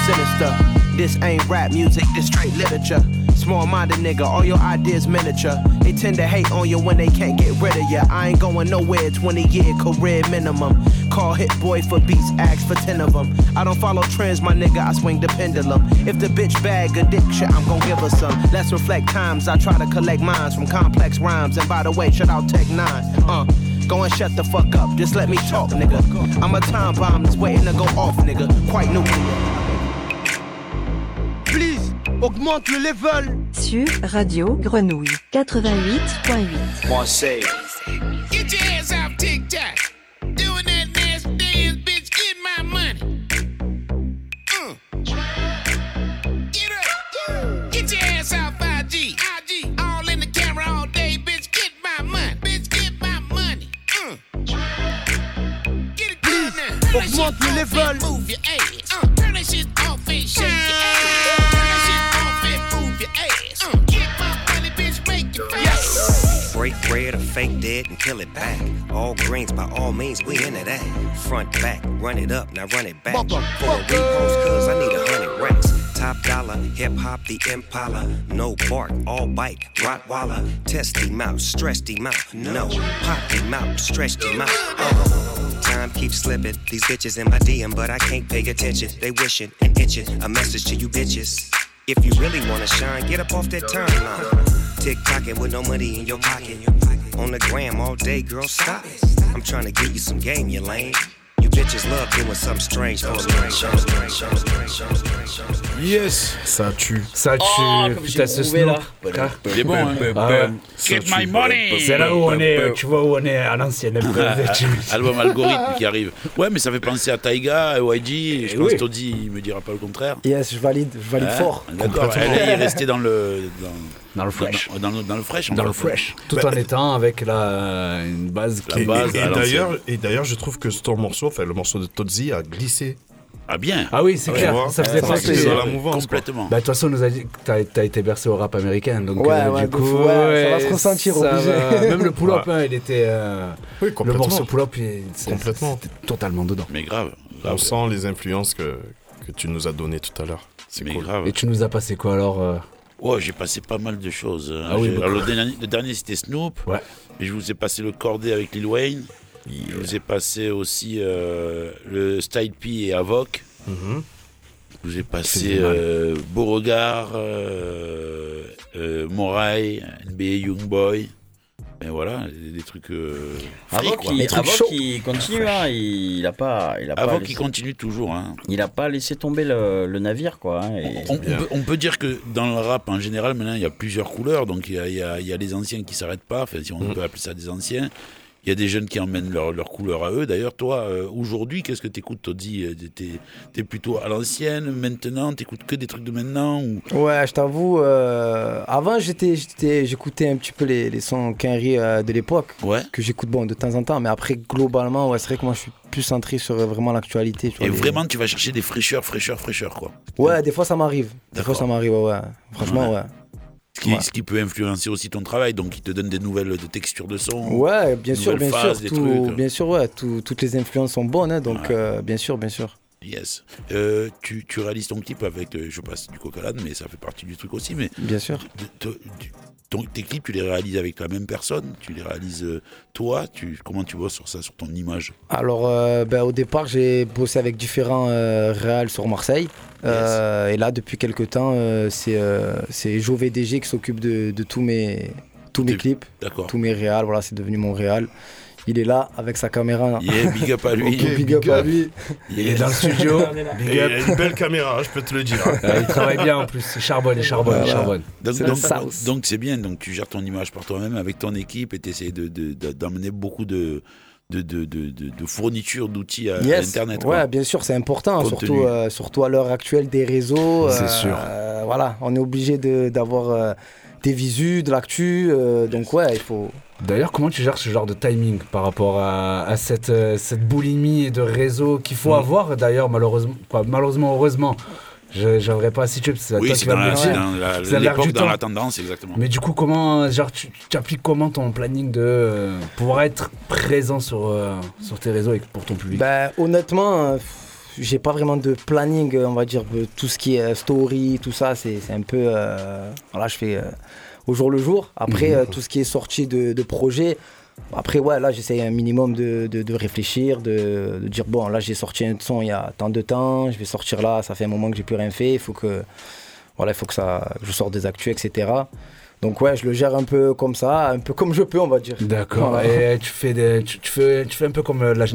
[SPEAKER 29] sinister. This ain't rap music, this straight literature. Small minded nigga, all your ideas miniature. They tend to hate on you when they can't get rid of you. I ain't going nowhere, 20 year career minimum. Call Hit Boy for beats, ask for 10 of them. I don't follow trends, my nigga, I swing the pendulum. If the bitch bag addiction, I'm gon' give her some. Let's reflect times, I try to collect minds from complex rhymes. And by the way, shout out Tech 9. Uh, Go and shut the fuck up, just let me talk, nigga. I'm a time bomb that's waiting to go off, nigga. Quite nuclear.
[SPEAKER 3] Augmente le level.
[SPEAKER 14] Sur Radio Grenouille 88.8.
[SPEAKER 17] Marseille.
[SPEAKER 33] Get your ass off TikTok. Doing that nasty dance, bitch. Get my money. Uh. Get up. Get your ass off IG. IG. All in the camera all day, bitch. Get my money. Bitch, get my money. Uh. Get it good now.
[SPEAKER 3] Augmente le level.
[SPEAKER 33] and Move your ass.
[SPEAKER 34] Break bread or fake dead and kill it back. All greens by all means, we into that. Front back, run it up, now run it back. For a repost, cuz I need a hundred racks. Top dollar, hip hop, the Impala. No bark, all bite, Rottweiler. Test him out, stressed him out. No, popped him out, stretched him out. Uh. Time keeps slipping. These bitches in my DM, but I can't pay attention. They wishing and itching. A message to you bitches. If you really wanna shine, get up off that timeline. Tick tocking with no money in your pocket. On the gram all day, girl, stop it. I'm trying to give you some game, you lame. You bitches love doing something strange.
[SPEAKER 11] Yes, ça tue.
[SPEAKER 6] Ça tue,
[SPEAKER 8] Oh, comme
[SPEAKER 6] putain, ce
[SPEAKER 8] trouvé, là.
[SPEAKER 7] Il est bon, hein.
[SPEAKER 6] Ah.
[SPEAKER 7] Get my money
[SPEAKER 6] C'est là où on est, tu vois où on est à l'ancienne. tu-
[SPEAKER 7] Album algorithme qui arrive. Ouais, mais ça fait penser à Taiga, YG. Je
[SPEAKER 6] Eh
[SPEAKER 7] pense
[SPEAKER 6] oui.
[SPEAKER 7] que Toddy, il me dira pas le contraire.
[SPEAKER 20] Yes, je valide, je valide fort.
[SPEAKER 7] D'accord. Elle est restée dans le dans,
[SPEAKER 6] Dans le fresh.
[SPEAKER 7] dans, le, dans le fresh.
[SPEAKER 6] Dans le fresh. Tout en étant avec la, une base
[SPEAKER 11] Et,
[SPEAKER 7] base
[SPEAKER 11] et- d'ailleurs, et d'ailleurs, je trouve que ton morceau, enfin le morceau de Todzi a glissé.
[SPEAKER 7] Ah bien.
[SPEAKER 6] Ah oui, c'est clair.
[SPEAKER 11] vois
[SPEAKER 6] Ça faisait
[SPEAKER 11] dans la mouvance.
[SPEAKER 7] Complètement.
[SPEAKER 6] Bah, de toute façon, on nous a dit que t'as as été bercé au rap américain. Donc,
[SPEAKER 20] Ouais,
[SPEAKER 6] euh,
[SPEAKER 20] ouais,
[SPEAKER 6] du coup,
[SPEAKER 20] ça va se ressentir,
[SPEAKER 6] va. Même le pull-up, hein, il était. euh,
[SPEAKER 11] Oui,
[SPEAKER 6] le morceau pull-up, il-
[SPEAKER 11] Complètement.
[SPEAKER 6] c'était totalement dedans.
[SPEAKER 7] Mais grave.
[SPEAKER 11] On sent les influences que, que tu nous as données tout à l'heure. C'est cool.
[SPEAKER 7] grave.
[SPEAKER 6] Et tu nous as passé quoi alors euh,
[SPEAKER 7] Ouais, j'ai passé pas mal de choses. hein.
[SPEAKER 6] Ah oui,
[SPEAKER 7] alors, le dernier, c'était Snoop.
[SPEAKER 6] Ouais.
[SPEAKER 7] Et je vous ai passé le cordé avec Lil Wayne. Je vous ai passé aussi euh, le Style P et Avoc.
[SPEAKER 11] Mhm.
[SPEAKER 7] Je vous ai passé euh, Beauregard, euh, euh, Moraï, NBA Youngboy. Et voilà, des, trucs euh, quoi.
[SPEAKER 8] qu'il
[SPEAKER 20] Les trucs
[SPEAKER 8] continue, hein, il, il a pas, il a pas,
[SPEAKER 7] Avoc,
[SPEAKER 8] laissé,
[SPEAKER 7] il continue toujours. Hein.
[SPEAKER 8] il a pas laissé tomber le, le navire, quoi. hein, et-
[SPEAKER 7] On, on peut, on peut dire que dans le rap en général, maintenant, il y a plusieurs couleurs. Donc, il y a, il y a- il y a les anciens qui s'arrêtent pas, enfin, si on
[SPEAKER 11] Mm.
[SPEAKER 7] peut appeler ça des anciens. Il y a des jeunes qui emmènent leur, leur couleur à eux. D'ailleurs, toi, euh, aujourd'hui, qu'est-ce que t'écoutes, Toddy? Euh, T'es es plutôt à l'ancienne, maintenant T'écoutes que des trucs de maintenant ou...
[SPEAKER 20] Ouais, je t'avoue, euh, avant j'étais, j'étais- j'écoutais un petit peu les, les sons Quinry euh, de l'époque,
[SPEAKER 7] Ouais.
[SPEAKER 20] que j'écoute bon de temps en temps, mais après globalement, ouais, c'est vrai que moi je suis plus centré sur vraiment l'actualité.
[SPEAKER 7] Et
[SPEAKER 20] les-
[SPEAKER 7] vraiment, tu vas chercher des fraîcheurs, fraîcheurs, fraîcheurs, quoi.
[SPEAKER 20] Ouais, des fois ça m'arrive. Des fois ça m'arrive, ouais, ouais. Franchement, ouais.
[SPEAKER 7] Ce qui,
[SPEAKER 20] Ouais.
[SPEAKER 7] ce qui peut influencer aussi ton travail. Donc, il te donne des nouvelles de textures de son.
[SPEAKER 20] Ouais, bien sûr, bien
[SPEAKER 7] phases,
[SPEAKER 20] sûr. tout-
[SPEAKER 7] trucs.
[SPEAKER 20] bien sûr, ouais. tout- toutes les influences sont bonnes, hein, donc
[SPEAKER 7] Ouais.
[SPEAKER 20] euh, bien sûr, bien sûr.
[SPEAKER 7] Yes. Euh, tu, tu réalises ton clip avec, euh, je passe du coca mais ça fait partie du truc aussi. Mais
[SPEAKER 20] Bien sûr.
[SPEAKER 7] de- de- du- tes clips, tu les réalises avec la même personne Tu les réalises euh, toi tu, Comment tu vois sur ça, sur ton image?
[SPEAKER 20] Alors, euh, ben, au départ, j'ai bossé avec différents euh, réals sur Marseille. Euh, et là, depuis quelques temps, c'est c'est Joe VDG qui s'occupe de, de tous mes, tous mes clips,
[SPEAKER 7] D'accord.
[SPEAKER 20] tous mes réals. Voilà, c'est devenu mon réal. Il est là avec sa caméra.
[SPEAKER 7] Yeah, big up à lui.
[SPEAKER 20] Ok, big, up à lui.
[SPEAKER 6] Il est dans le studio. Big
[SPEAKER 11] Et il a une belle caméra, je peux te le dire.
[SPEAKER 6] Euh, il travaille bien en plus. Il charbonne, il charbonne, il charbonne.
[SPEAKER 7] Donc,
[SPEAKER 20] C'est
[SPEAKER 7] donc,
[SPEAKER 20] le sauce.
[SPEAKER 7] donc c'est bien, donc tu gères ton image par toi-même avec ton équipe et tu essaies de, de- beaucoup de, de, de, de, de- de fournitures, d'outils à. Internet.
[SPEAKER 20] Ouais,
[SPEAKER 7] quoi.
[SPEAKER 20] bien sûr, c'est important, surtout, euh, surtout à l'heure actuelle des réseaux.
[SPEAKER 6] C'est
[SPEAKER 20] euh,
[SPEAKER 6] sûr.
[SPEAKER 20] euh, voilà, on est obligé de- d'avoir euh, des visus, de l'actu. euh, donc, ouais, il faut.
[SPEAKER 6] D'ailleurs, comment tu gères ce genre de timing par rapport à, à cette, euh, cette boulimie de réseau qu'il faut
[SPEAKER 7] Mm.
[SPEAKER 6] avoir D'ailleurs, malheureusement, quoi, malheureusement, heureusement, je j'aimerais pas situer parce que c'est
[SPEAKER 7] Oui, c'est
[SPEAKER 6] qui vas
[SPEAKER 7] dans, la, dans la-
[SPEAKER 6] C'est dans
[SPEAKER 7] la tendance, exactement.
[SPEAKER 6] Mais du coup, comment, genre, tu, tu appliques comment ton planning de euh, pouvoir être présent sur, euh, sur tes réseaux et pour ton public?
[SPEAKER 20] Ben, honnêtement, euh, j'ai pas vraiment de planning, on va dire, tout ce qui est euh, story, tout ça, c'est un peu. euh, voilà, je fais euh, au jour le jour. Après,
[SPEAKER 6] Mhm.
[SPEAKER 20] tout ce qui est sorti de, de projet. Après, ouais, là, j'essaie un minimum de, de- de réfléchir, de, de dire, bon, là, j'ai sorti un son il y a tant de temps, je vais sortir là, ça fait un moment que j'ai plus rien fait, il faut que, voilà, il faut que, ça, que je sorte des actus, etc. Donc, ouais, je le gère un peu comme ça, un peu comme je peux, on va dire.
[SPEAKER 6] D'accord.
[SPEAKER 20] Voilà.
[SPEAKER 6] Et tu fais, des, tu, tu fais, tu fais un peu comme euh, la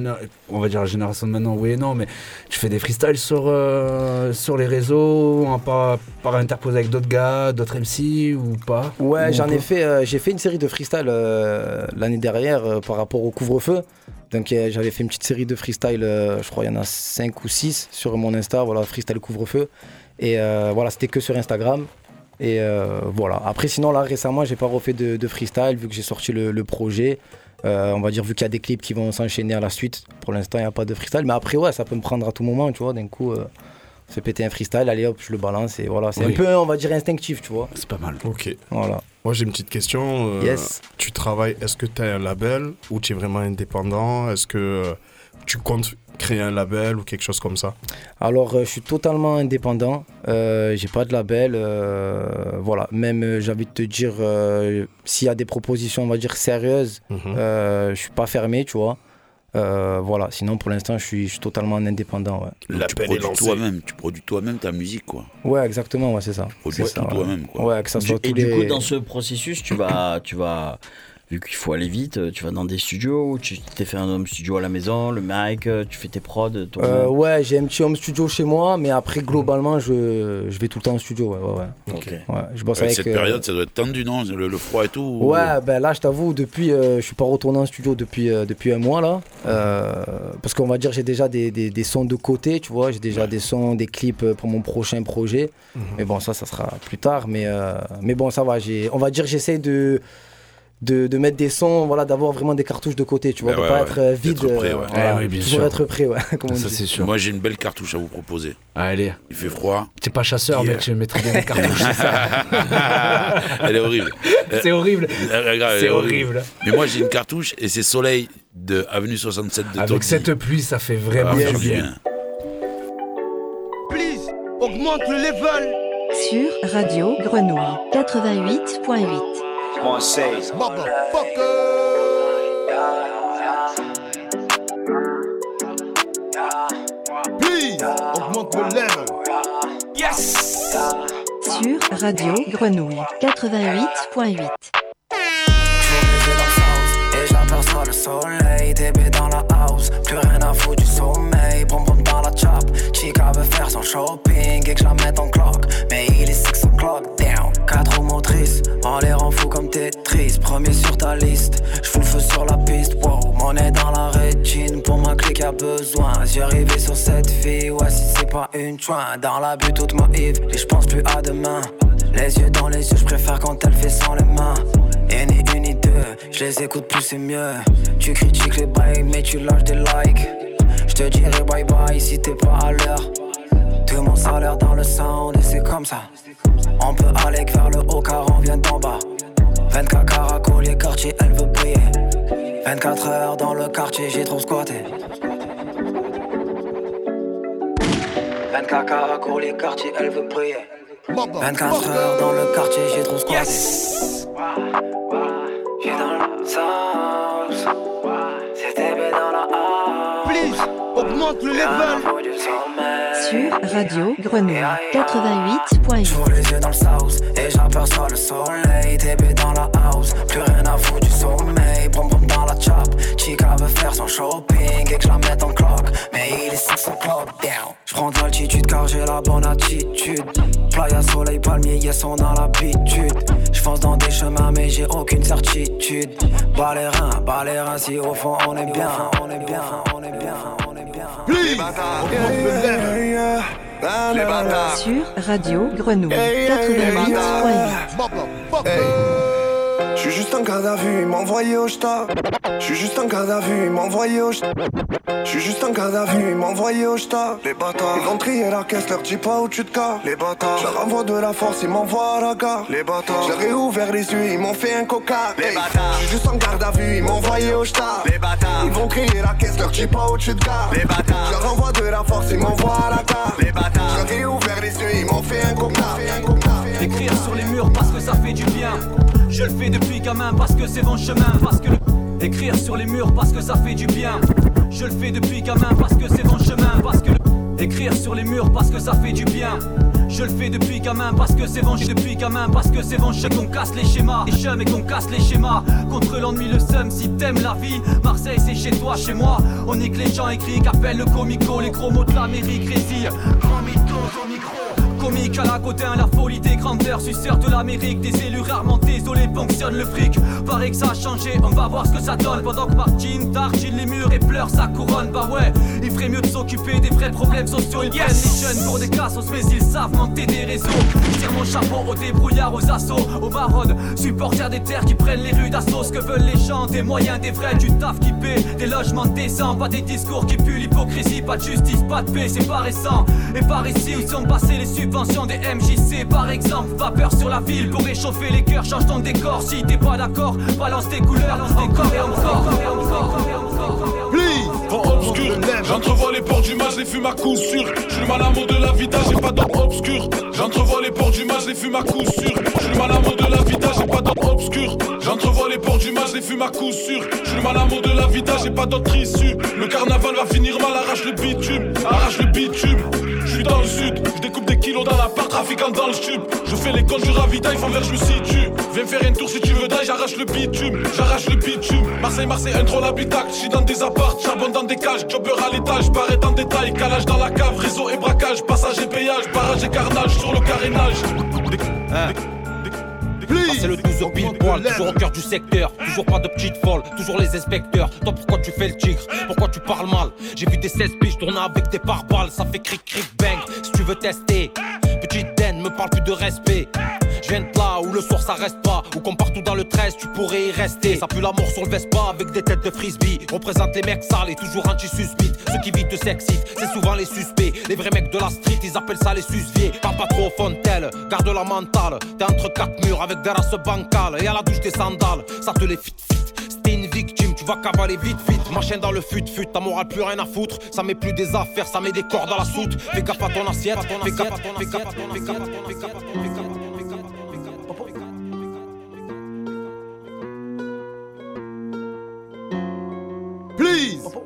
[SPEAKER 6] on va dire la génération de maintenant, oui et non, mais tu fais des freestyles sur, euh, sur les réseaux, en par, par interposer avec d'autres gars, d'autres MC ou pas?
[SPEAKER 20] Ouais,
[SPEAKER 6] Ou
[SPEAKER 20] j'en ai fait. euh, j'ai fait une série de freestyle euh, l'année dernière par rapport au couvre-feu. Donc j'avais fait une petite série de freestyle, je crois il y en a 5 ou 6 sur mon Insta, voilà, freestyle couvre-feu. Et voilà, c'était que sur Instagram. Et euh, voilà. Après, sinon, là, récemment, j'ai pas refait de, de freestyle vu que j'ai sorti le, le projet. Euh, on va dire, vu qu'il y a des clips qui vont s'enchaîner à la suite. Pour l'instant, il n'y a pas de freestyle. Mais après, ouais, ça peut me prendre à tout moment, tu vois. D'un coup, euh, fait péter un freestyle, allez hop, je le balance. Et voilà, c'est
[SPEAKER 6] Oui.
[SPEAKER 20] un peu, on va dire, instinctif, tu vois.
[SPEAKER 6] C'est pas mal.
[SPEAKER 11] Ok.
[SPEAKER 20] Voilà.
[SPEAKER 11] Moi, j'ai une petite question. euh,
[SPEAKER 20] Yes.
[SPEAKER 11] Tu travailles, est-ce que tu as un label ou tu es vraiment indépendant? Est-ce que tu comptes créer un label ou quelque chose comme ça
[SPEAKER 20] Alors, euh, je suis totalement indépendant. Euh, j'ai pas de label. euh, voilà. Même, euh, j'ai envie de te dire, euh, s'il y a des propositions, on va dire, sérieuses,
[SPEAKER 11] Mhm.
[SPEAKER 20] euh, je suis pas fermé, tu vois. Euh, voilà. Sinon, pour l'instant, je suis, je suis totalement indépendant. Ouais,
[SPEAKER 7] tu
[SPEAKER 11] L'appel est
[SPEAKER 7] produis
[SPEAKER 11] lancé.
[SPEAKER 7] toi-même, tu produis toi-même ta musique, quoi.
[SPEAKER 20] ouais exactement. Ouais, c'est ça.
[SPEAKER 7] produis
[SPEAKER 20] C'est ça,
[SPEAKER 7] tout
[SPEAKER 20] ouais.
[SPEAKER 7] toi-même, quoi.
[SPEAKER 20] Ouais, que ça soit
[SPEAKER 8] et
[SPEAKER 20] tous
[SPEAKER 8] du
[SPEAKER 20] les-
[SPEAKER 8] coup, dans ce processus, tu vas, tu vas, vu qu'il faut aller vite, euh, tu vas dans des studios, tu t'es fait un home studio à la maison, le mic, euh, tu fais tes prods. ton-
[SPEAKER 35] Euh, ouais, j'ai un petit home studio chez moi, mais après, globalement, je, je vais tout le temps en studio. Ouais, ouais, ouais.
[SPEAKER 7] Ok.
[SPEAKER 35] Ouais, je bosse
[SPEAKER 7] Ouais,
[SPEAKER 35] avec.
[SPEAKER 7] cette
[SPEAKER 35] euh,
[SPEAKER 7] période, ça doit être tendu, non le, le froid et tout ou-
[SPEAKER 35] Ouais, ben là, je t'avoue, depuis, euh, je suis pas retourné en studio depuis, euh, depuis un mois là, Euh, parce qu'on va dire j'ai déjà des, des, des sons de côté, tu vois, j'ai déjà des sons, des clips pour mon prochain projet. Mais bon, ça, ça sera plus tard. Mais, euh, mais bon, ça va. j'ai- On va dire j'essaie de, de, de mettre des sons, voilà, d'avoir vraiment des cartouches de côté, tu vois,
[SPEAKER 7] Bah
[SPEAKER 35] de
[SPEAKER 7] ouais,
[SPEAKER 35] pas
[SPEAKER 7] ouais.
[SPEAKER 35] être euh, vide.
[SPEAKER 7] Prêt,
[SPEAKER 35] euh,
[SPEAKER 7] ouais.
[SPEAKER 35] voilà,
[SPEAKER 7] Eh oui, bien
[SPEAKER 35] toujours
[SPEAKER 7] sûr.
[SPEAKER 35] être prêt, ouais. comme on dit.
[SPEAKER 7] Moi, j'ai une belle cartouche à vous proposer.
[SPEAKER 6] Allez.
[SPEAKER 7] Il fait froid.
[SPEAKER 6] T'es pas chasseur,
[SPEAKER 7] Yeah.
[SPEAKER 6] mec, je mettrais bien les cartouches. c'est ça.
[SPEAKER 7] Elle est horrible.
[SPEAKER 6] C'est horrible. C'est
[SPEAKER 7] est
[SPEAKER 6] horrible.
[SPEAKER 7] Mais moi, j'ai une cartouche et c'est Soleil de Avenue 67 de
[SPEAKER 6] Avec cette pluie, ça fait vraiment
[SPEAKER 7] Ah,
[SPEAKER 6] du bien.
[SPEAKER 3] Please, augmente le level.
[SPEAKER 14] Sur Radio Grenouille 88.8.
[SPEAKER 11] Moi, c'est.
[SPEAKER 3] Please, augmente le level.
[SPEAKER 36] Yes!
[SPEAKER 14] Sur Radio Grenouille 88.8.
[SPEAKER 20] J'aperçois le soleil, TB dans la house, plus rien à foutre du sommeil, brom brom dans la chop, Chica veut faire son shopping et que je la mette en clock, mais il est 6 o'clock down, 4 roues motrices, on les rend fous comme Tetris, premier sur ta liste, je fous le feu sur la piste, wow, monnaie dans la rétine, pour ma clique a besoin, j'ai arrivé sur cette fille, ouais si c'est pas une joint, dans la butte toute ma Yves, et je pense plus à demain, les yeux dans les yeux, je préfère quand elle fait sans les mains. Je les écoute plus c'est mieux. Tu critiques les bails, mais tu lâches des likes. Je te dirai bye bye si t'es pas à l'heure. Tout mon salaire dans le sound et c'est comme ça. On peut aller que vers le haut car on vient d'en bas. 24 caracos, les quartiers, elle veut briller. 24 heures dans le quartier, j'ai trop squatté. 24 caracos, les quartiers, elle veut briller. 24 heures dans le quartier, j'ai trop squatté. Le
[SPEAKER 3] level.
[SPEAKER 14] Sur Radio Grenouille 88.8.
[SPEAKER 20] J'ouvre les yeux dans le sauce et j'aperçois le soleil. TB dans la house, plus rien à foutre du sommeil. Brom brom dans la chop, Chica veut faire son shopping et que je la mette en clock. Mais il est 6 o'clock down. J'prends de l'altitude car j'ai la bonne attitude. Playa, soleil, palmier, yes, on a l'habitude. J'fonce dans des chemins, mais j'ai aucune certitude. Les reins, si au fond on est bien, on est bien, on est bien, on est bien.
[SPEAKER 3] Please.
[SPEAKER 11] Les bâtards.
[SPEAKER 14] Sur Radio Grenouille 88.8.
[SPEAKER 37] Je suis juste un garde à vue, il m'a envoyé au shta. Je suis juste un garde à vue, il m'a envoyé au shta. Je suis juste un garde à vue, il m'a envoyé au shta. Les bâtards, ils vont trier la caisse, leur dis pas où tu te carres. Les bâtards, je leur envoie de la force, ils m'envoient à la gare. Les bâtards, je leur ouvert les yeux, ils m'ont fait un coca. Les bâtards, je suis juste en garde à vue, ils envoyé au shta. Les bâtards, ils vont crier la caisse, leur dis pas où tu te carres. Les bâtards, je leur envoie de la force, ils m'envoient à la gare. Les bâtards, je leur ouvert les yeux, ils m'ont fait un coca.
[SPEAKER 38] Écrire sur les murs parce que ça fait du bien. Je le fais depuis gamin parce que c'est mon chemin. Parce que le... Écrire sur les murs parce que ça fait du bien. Je le fais depuis gamin parce que c'est mon chemin. Parce que le... Écrire sur les murs parce que ça fait du bien. Je le fais depuis gamin parce que c'est bon, depuis gamin parce que c'est sais qu'on casse les schémas, les chums et qu'on casse les schémas. Contre l'ennui, le seum, si t'aimes la vie, Marseille c'est chez toi, chez moi. On nique les gens écrits, qu'appelle le comico, les gros mots de l'Amérique résillent. Grand mytho, au micro. Comique à la côté, la folie des grandeurs, suceur de l'Amérique, des élus rarement désolés, ponctionne le fric. Paraît que ça a changé, on va voir ce que ça donne. Pendant que Martine d'argile les murs et pleure sa couronne, bah ouais, il ferait mieux de s'occuper des vrais problèmes sociaux. Ils les jeunes pour des cassos, mais ils savent monter des réseaux. Tire mon chapeau aux débrouillards, aux assauts, aux maraudes, supporters des terres qui prennent les rues d'assaut. Ce que veulent les gens, des moyens, des vrais, du taf qui paie, des logements décents, pas des discours qui puent l'hypocrisie, pas de justice, pas de paix, c'est pas récent. Et par ici où sont passés les subventions des MJC par exemple, vapeur sur la ville pour réchauffer les cœurs, change ton décor. Si t'es pas d'accord, balance tes couleurs, et encore. et encore.
[SPEAKER 39] Vent obscur, j'entrevois les portes du match, les fume à coup sûr. Je suis le malamo de la vida, j'ai pas d'ombre obscur. J'entrevois les portes du match, les fume à coup sûr. Je suis le malamo de la vida, j'ai pas d'ombre obscur. J'entrevois les portes du match, les fume à coup sûr. Je suis le malamo de la vida, j'ai pas d'autre issue. Le carnaval va finir mal, arrache le bitume, arrache le bitume. Je suis dans le sud, je découpe des kilos dans la part, trafiquant dans le tube. Je fais les comptes du ravitail, font vers je me situe. Viens faire un tour si tu veux d'ailleurs, j'arrache le bitume, j'arrache le bitume. Marseille, Marseille, un trop l'habitacle. J'suis dans des apparts, charbonne dans des cages, jobber à l'étage, barré en détail, calage dans la cave, réseau et braquage, passage et péage, barrage et carnage sur le carénage.
[SPEAKER 40] Ah, c'est le 12 pile poil, toujours au cœur du secteur, toujours pas de petite folle, toujours les inspecteurs. Toi pourquoi tu fais le tigre? Pourquoi tu parles mal? J'ai vu des 16 piges tourner avec des pare-balles, ça fait cric cric bang. Si tu veux tester, petite den, me parle plus de respect. Je viens de là où le soir ça reste pas, où comme partout dans le 13 tu pourrais y rester. Ça pue la mort sur le Vespa avec des têtes de frisbee. Représente les mecs sales et toujours anti-suspite. Ceux qui vivent te s'excitent, c'est souvent les suspects. Les vrais mecs de la street, ils appellent ça les susviers. Parle pas trop fontel, garde la mentale. T'es entre quatre murs avec des races bancales et à la douche des sandales. Ça te les fit fit. C'était une victime, tu vas cavaler vite vite. Machin dans le fut fut, ta morale plus rien à foutre. Ça met plus des affaires, ça met des corps dans la soute. Fais fais gaffe à ton assiette, fais gaffe à ton assiette,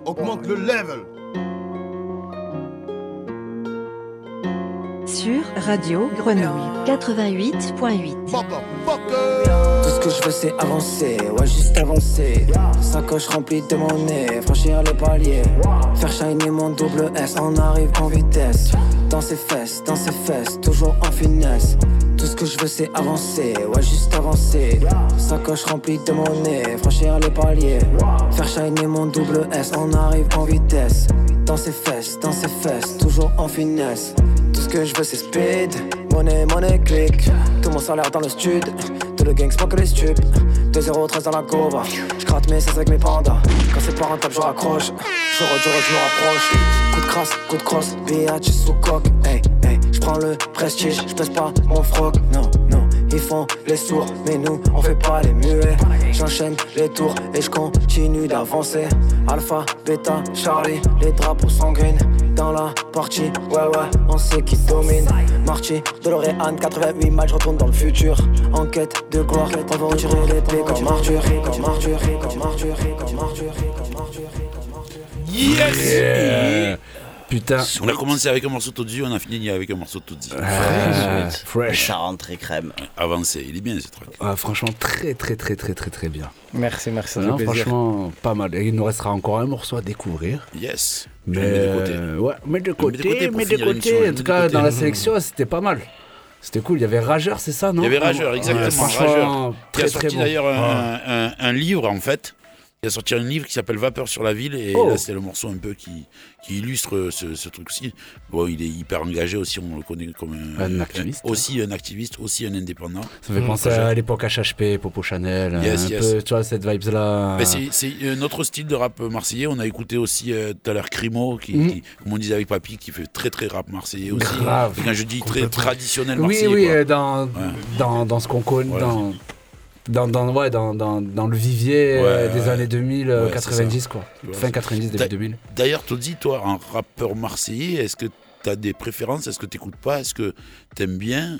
[SPEAKER 3] augmente le level.
[SPEAKER 14] Radio Grenouille. 88.8.
[SPEAKER 21] Tout ce que je veux c'est avancer, ouais juste avancer. Sacoche remplie de monnaie, franchir les paliers. Faire shiner mon double S, on arrive en vitesse. Dans ses fesses, dans ses fesses, toujours en finesse. Tout ce que je veux c'est avancer, ouais juste avancer. Sacoche remplie de monnaie, franchir les paliers. Faire shiner mon double S, on arrive en vitesse. Dans ses fesses, dans ses fesses, toujours en finesse ce que je veux c'est speed, monnaie, monnaie, click Tout mon salaire dans le stud. Tout le gang smoke les stupes. 2-0-13 dans la gova J'gratte mes 16 avec mes pandas. Quand c'est pas rentable je raccroche. Je re, je je me rapproche. Coup de crasse, coup de crosse. Bitch sous coque. Hey, hey J'prends le prestige. J'pèse pas mon froc. Non Ils font les sourds Mais nous on fait pas les muets J'enchaîne les tours Et je continue d'avancer Alpha, Beta, Charlie Les drapeaux sanguines dans la partie, ouais ouais, on sait qui domine. Marty, DeLorean, 88 matchs, retourne dans le futur. Enquête de gloire, on va retirer l'épée comme Arthur, comme Arthur, comme Arthur, comme Arthur, comme Arthur.
[SPEAKER 7] Yes
[SPEAKER 6] Yeah. Putain.
[SPEAKER 7] On a commencé avec un morceau de Todzi, on a fini avec un morceau de Todzi.
[SPEAKER 6] Ah, fresh.
[SPEAKER 8] Ça rentre très crème.
[SPEAKER 7] Avancé, il est bien ce truc.
[SPEAKER 6] Ah, franchement, très, très, très, très, très, très bien.
[SPEAKER 20] Merci, merci, fait
[SPEAKER 6] Non,
[SPEAKER 20] plaisir.
[SPEAKER 6] franchement, pas mal. Et il nous restera encore un morceau à découvrir.
[SPEAKER 7] Yes.
[SPEAKER 6] Mais,
[SPEAKER 7] Je le mets de côté.
[SPEAKER 6] euh, ouais, mais de côté,
[SPEAKER 7] mets de côté pour
[SPEAKER 6] mais de côté. En tout
[SPEAKER 7] de
[SPEAKER 6] cas,
[SPEAKER 7] côté.
[SPEAKER 6] dans la sélection, c'était pas mal. C'était cool. Il y avait Rageur, c'est ça, non?
[SPEAKER 7] Il y avait Rageur,
[SPEAKER 6] Ouais,
[SPEAKER 7] exactement.
[SPEAKER 6] franchement,
[SPEAKER 7] Rageur, qui a
[SPEAKER 6] très,
[SPEAKER 7] sorti
[SPEAKER 6] très bon.
[SPEAKER 7] d'ailleurs un,
[SPEAKER 6] Ouais.
[SPEAKER 7] un- un livre en fait. Il a sorti un livre qui s'appelle Vapeur sur la ville et
[SPEAKER 6] Oh.
[SPEAKER 7] là c'est le morceau un peu qui, qui illustre ce, ce truc aussi. Bon, il est hyper engagé aussi, on le connaît comme un,
[SPEAKER 6] Un activiste.
[SPEAKER 7] aussi un activiste, aussi un indépendant.
[SPEAKER 6] Ça me fait penser à l'époque HHP, Popo Chanel.
[SPEAKER 7] Yes,
[SPEAKER 6] un
[SPEAKER 7] yes.
[SPEAKER 6] peu, tu vois, cette vibes-là.
[SPEAKER 7] Ben, c'est- autre style de rap marseillais. On a écouté aussi euh, tout à l'heure Crimo, qui, qui, comme on disait avec Papy, qui fait très très rap marseillais aussi.
[SPEAKER 6] Grave.
[SPEAKER 7] Quand je dis très traditionnel
[SPEAKER 6] Oui,
[SPEAKER 7] marseillais.
[SPEAKER 6] oui,
[SPEAKER 7] quoi.
[SPEAKER 6] euh, dans, dans, dans ce qu'on connaît,
[SPEAKER 7] Voilà.
[SPEAKER 6] dans, dans, dans, ouais, dans, dans, dans le vivier euh,
[SPEAKER 7] Ouais,
[SPEAKER 6] des
[SPEAKER 7] ouais.
[SPEAKER 6] années 2000, euh,
[SPEAKER 7] Ouais, c'est
[SPEAKER 6] 90,
[SPEAKER 7] ça.
[SPEAKER 6] quoi. Fin
[SPEAKER 7] c'est-
[SPEAKER 6] 90, début
[SPEAKER 7] D'a-
[SPEAKER 6] 2000.
[SPEAKER 7] D'ailleurs, Todzi, toi, en rappeur marseillais, est-ce que tu as des préférences? Est-ce que tu n'écoutes pas? Est-ce que tu aimes bien?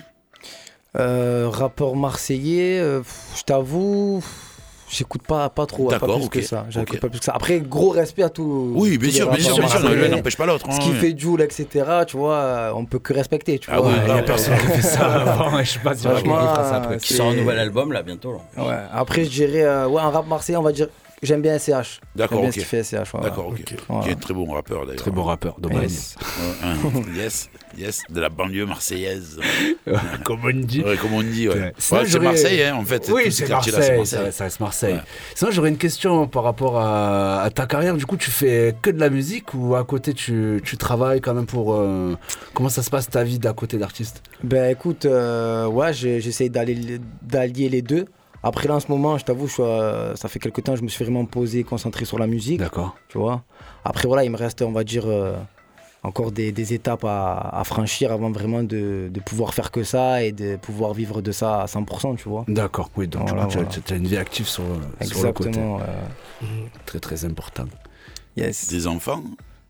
[SPEAKER 20] Euh, rappeur marseillais, euh, je t'avoue, j'écoute pas, pas trop, pas
[SPEAKER 7] D'accord,
[SPEAKER 20] plus
[SPEAKER 7] ok,
[SPEAKER 20] que ça. J'écoute
[SPEAKER 7] ok.
[SPEAKER 20] pas plus que ça. Après, gros respect à tout.
[SPEAKER 7] Oui, bien sûr, bien sûr,
[SPEAKER 20] rappeurs
[SPEAKER 7] bien sûr, l'un n'empêche pas l'autre,
[SPEAKER 20] Ce
[SPEAKER 7] hein,
[SPEAKER 20] qui
[SPEAKER 7] ouais.
[SPEAKER 20] fait Joule, etc., tu vois, on peut que respecter, tu
[SPEAKER 7] Ah
[SPEAKER 20] vois.
[SPEAKER 7] oui, il y a personne qui fait ça avant,
[SPEAKER 6] je sais pas si
[SPEAKER 20] Franchement,
[SPEAKER 6] ça après.
[SPEAKER 8] Qui sort un nouvel album là bientôt. Là.
[SPEAKER 20] Ouais. Après, je dirais, euh, ouais, un rap marseillais, on va dire, j'aime bien SCH.
[SPEAKER 7] D'accord,
[SPEAKER 20] J'aime bien
[SPEAKER 7] ok.
[SPEAKER 20] ce qu'il fait SCH.
[SPEAKER 7] D'accord, ok.
[SPEAKER 20] Voilà.
[SPEAKER 7] Qui est un très bon rappeur d'ailleurs.
[SPEAKER 6] Très bon rappeur, d'Aubagne.
[SPEAKER 20] Yes.
[SPEAKER 7] Un- yes, yes, de la banlieue marseillaise.
[SPEAKER 6] comme on dit.
[SPEAKER 7] Ouais, comme on dit, ouais. C'est Marseille, hein, en fait.
[SPEAKER 6] Oui,
[SPEAKER 7] ces
[SPEAKER 6] c'est Marseille,
[SPEAKER 7] c'est
[SPEAKER 6] ça, reste Marseille.
[SPEAKER 7] Ouais.
[SPEAKER 6] Sinon, j'aurais une question par rapport à, à ta carrière. Du coup, tu fais que de la musique ou à côté, tu, tu travailles quand même pour. euh, comment ça se passe ta vie d'à côté d'artiste?
[SPEAKER 20] Ben écoute, euh, ouais, j'essaye d'allier les deux. Après là, en ce moment, je t'avoue, je suis, euh, ça fait quelques temps, je me suis vraiment posé, concentré sur la musique.
[SPEAKER 6] D'accord.
[SPEAKER 20] Tu vois? Après voilà, il me reste, on va dire, euh, encore des, des étapes à, à franchir avant vraiment de, de pouvoir faire que ça et de pouvoir vivre de ça à 100%, tu vois.
[SPEAKER 6] D'accord, oui, donc
[SPEAKER 20] Voilà,
[SPEAKER 6] tu as une vie active sur, sur le côté.
[SPEAKER 20] Exactement. euh,
[SPEAKER 6] Très, très important.
[SPEAKER 20] yes.
[SPEAKER 7] Des enfants?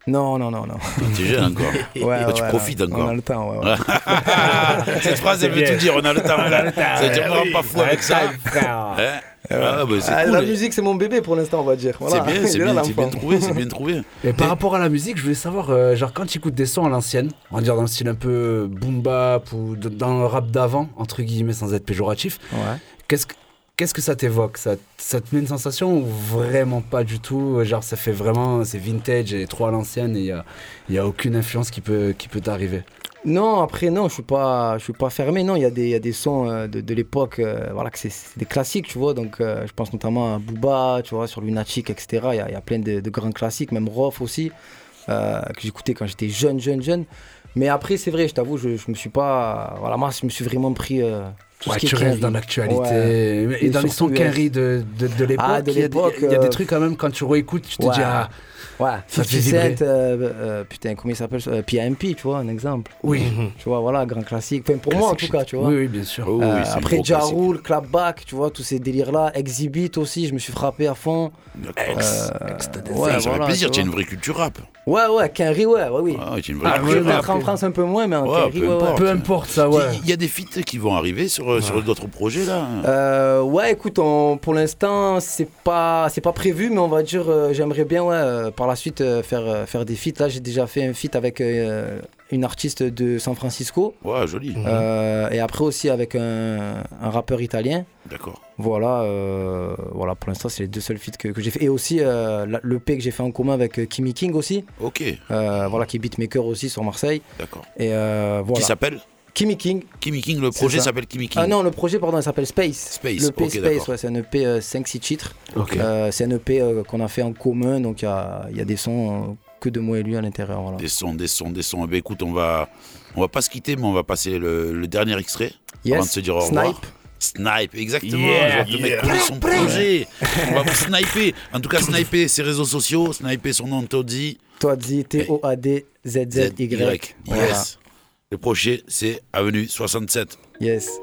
[SPEAKER 20] Non, non, non, non.
[SPEAKER 7] T'es jeune encore.
[SPEAKER 20] Ouais,
[SPEAKER 7] tu
[SPEAKER 20] ouais,
[SPEAKER 7] profites
[SPEAKER 20] on
[SPEAKER 7] encore.
[SPEAKER 20] a le temps, ouais, ouais.
[SPEAKER 7] Cette phrase, elle veut tout dire. On a le temps.
[SPEAKER 6] On a le temps.
[SPEAKER 7] Ça veut dire, on rend pas fou avec ça. Hein Ah, bah,
[SPEAKER 20] Ah,
[SPEAKER 7] cool.
[SPEAKER 20] La musique, c'est mon bébé pour l'instant, on va dire. Voilà.
[SPEAKER 7] C'est bien, c'est bien, c'est bien trouvé, c'est bien trouvé.
[SPEAKER 6] Et par rapport à la musique, je voulais savoir, euh, genre quand tu écoutes des sons à l'ancienne, on va dire dans le style un peu boom bap ou de- dans le rap d'avant, entre guillemets, sans être péjoratif,
[SPEAKER 20] Ouais.
[SPEAKER 6] Qu'est-ce que Qu'est-ce que ça t'évoque ça, te met une sensation ou vraiment pas du tout Genre ça fait vraiment, c'est vintage et trop à l'ancienne et il n'y a, a aucune influence qui peut, qui peut t'arriver?
[SPEAKER 20] Non, après, non, je suis pas, suis pas fermé. Non, il y, a des- il y a des sons euh, de, l'époque, euh, voilà, que c'est des classiques, tu vois. Donc, euh, je pense notamment à Booba, tu vois, sur Lunatic, etc. Il y y a plein de, grands classiques, même Roth aussi, euh, que j'écoutais quand j'étais jeune, jeune, jeune. Mais après, c'est vrai, je t'avoue, je, je me suis pas. Voilà, moi, je me suis vraiment pris. euh, tout
[SPEAKER 6] Ouais,
[SPEAKER 20] ce qui est
[SPEAKER 6] tu restes
[SPEAKER 20] Kenry.
[SPEAKER 6] dans l'actualité.
[SPEAKER 20] Ouais.
[SPEAKER 6] Et, dans les sons
[SPEAKER 20] euh,
[SPEAKER 6] de, de, de l'époque,
[SPEAKER 20] Ah, de
[SPEAKER 6] il y a des-
[SPEAKER 20] l'époque,
[SPEAKER 6] il y, a des
[SPEAKER 20] euh,
[SPEAKER 6] trucs quand même, quand tu réécoutes, tu te
[SPEAKER 20] Ouais.
[SPEAKER 6] dis, ah,
[SPEAKER 20] Ouais,
[SPEAKER 6] ça te
[SPEAKER 20] 50
[SPEAKER 6] fait vibrer.
[SPEAKER 20] Cent, euh, euh, putain, comment il s'appelle euh, PMP, tu vois, un exemple.
[SPEAKER 6] Oui.
[SPEAKER 20] Tu vois, voilà, grand classique. Enfin, pour moi, en tout cas, tu vois.
[SPEAKER 6] Oui, oui, bien sûr.
[SPEAKER 7] Oh, oui,
[SPEAKER 20] Euh, après, Ja. Rule, Clapback, tu vois, tous ces délires-là. Exhibit aussi, je me suis frappé à fond.
[SPEAKER 7] Ex,
[SPEAKER 20] Euh,
[SPEAKER 7] ex, t'as des
[SPEAKER 20] ouais,
[SPEAKER 7] ça fait plaisir,
[SPEAKER 20] tu
[SPEAKER 7] as une vraie culture rap.
[SPEAKER 20] Ouais, ouais, Kenry, ouais, ouais, oui.
[SPEAKER 7] Ah, une vraie
[SPEAKER 20] Ah,
[SPEAKER 7] culture
[SPEAKER 20] peut-être
[SPEAKER 7] rap.
[SPEAKER 20] en France un peu moins, mais en
[SPEAKER 7] Ouais,
[SPEAKER 20] Kenry,
[SPEAKER 7] peu
[SPEAKER 20] ouais,
[SPEAKER 7] importe.
[SPEAKER 6] Peu importe ça, ouais.
[SPEAKER 7] Il y a des feats qui vont arriver sur, sur d'autres projets là.
[SPEAKER 20] Euh, ouais, écoute, on- pour l'instant, c'est pas, c'est pas prévu, mais on va dire, euh, j'aimerais bien, ouais, euh, par la suite euh, faire, euh, faire des feats. Là, j'ai déjà fait un feat avec euh, une artiste de San Francisco.
[SPEAKER 7] Ouais, joli.
[SPEAKER 20] Euh, et après aussi avec un, un rappeur italien.
[SPEAKER 7] D'accord.
[SPEAKER 20] Voilà, euh, voilà, pour l'instant, c'est les deux seuls feats que, que j'ai fait. Et aussi euh, la- l'EP que j'ai fait en commun avec Kimi King aussi.
[SPEAKER 7] Ok.
[SPEAKER 20] Voilà, qui est beatmaker aussi sur Marseille.
[SPEAKER 7] D'accord.
[SPEAKER 20] Et voilà.
[SPEAKER 7] Qui s'appelle?
[SPEAKER 20] Kimi King.
[SPEAKER 7] Kimi King, le projet s'appelle Kimi King.
[SPEAKER 20] Ah non, le projet, pardon, il s'appelle Space.
[SPEAKER 7] Space,
[SPEAKER 20] Le Space, ouais, c'est un EP 5-6 titres.
[SPEAKER 7] Ok.
[SPEAKER 20] Euh, c'est un EP euh, qu'on a fait en commun, donc il y a, il y a des sons euh, que de moi et lui à l'intérieur. Voilà.
[SPEAKER 7] Des sons, des sons, des sons. Eh ben, écoute, on va, on va pas se quitter, mais on va passer le, le dernier extrait
[SPEAKER 20] Yes.
[SPEAKER 7] avant de se dire au revoir.
[SPEAKER 20] Snipe.
[SPEAKER 7] Snipe, exactement.
[SPEAKER 6] Yeah,
[SPEAKER 7] Je
[SPEAKER 6] yeah.
[SPEAKER 7] mec connaît son projet. On va vous sniper. En tout cas, sniper ses réseaux sociaux, sniper son nom Toddy.
[SPEAKER 20] Toi, T-O-A-D-Z-Z-Y.
[SPEAKER 7] Y.
[SPEAKER 20] Voilà.
[SPEAKER 7] Le projet, c'est Avenue 67.
[SPEAKER 20] Yes.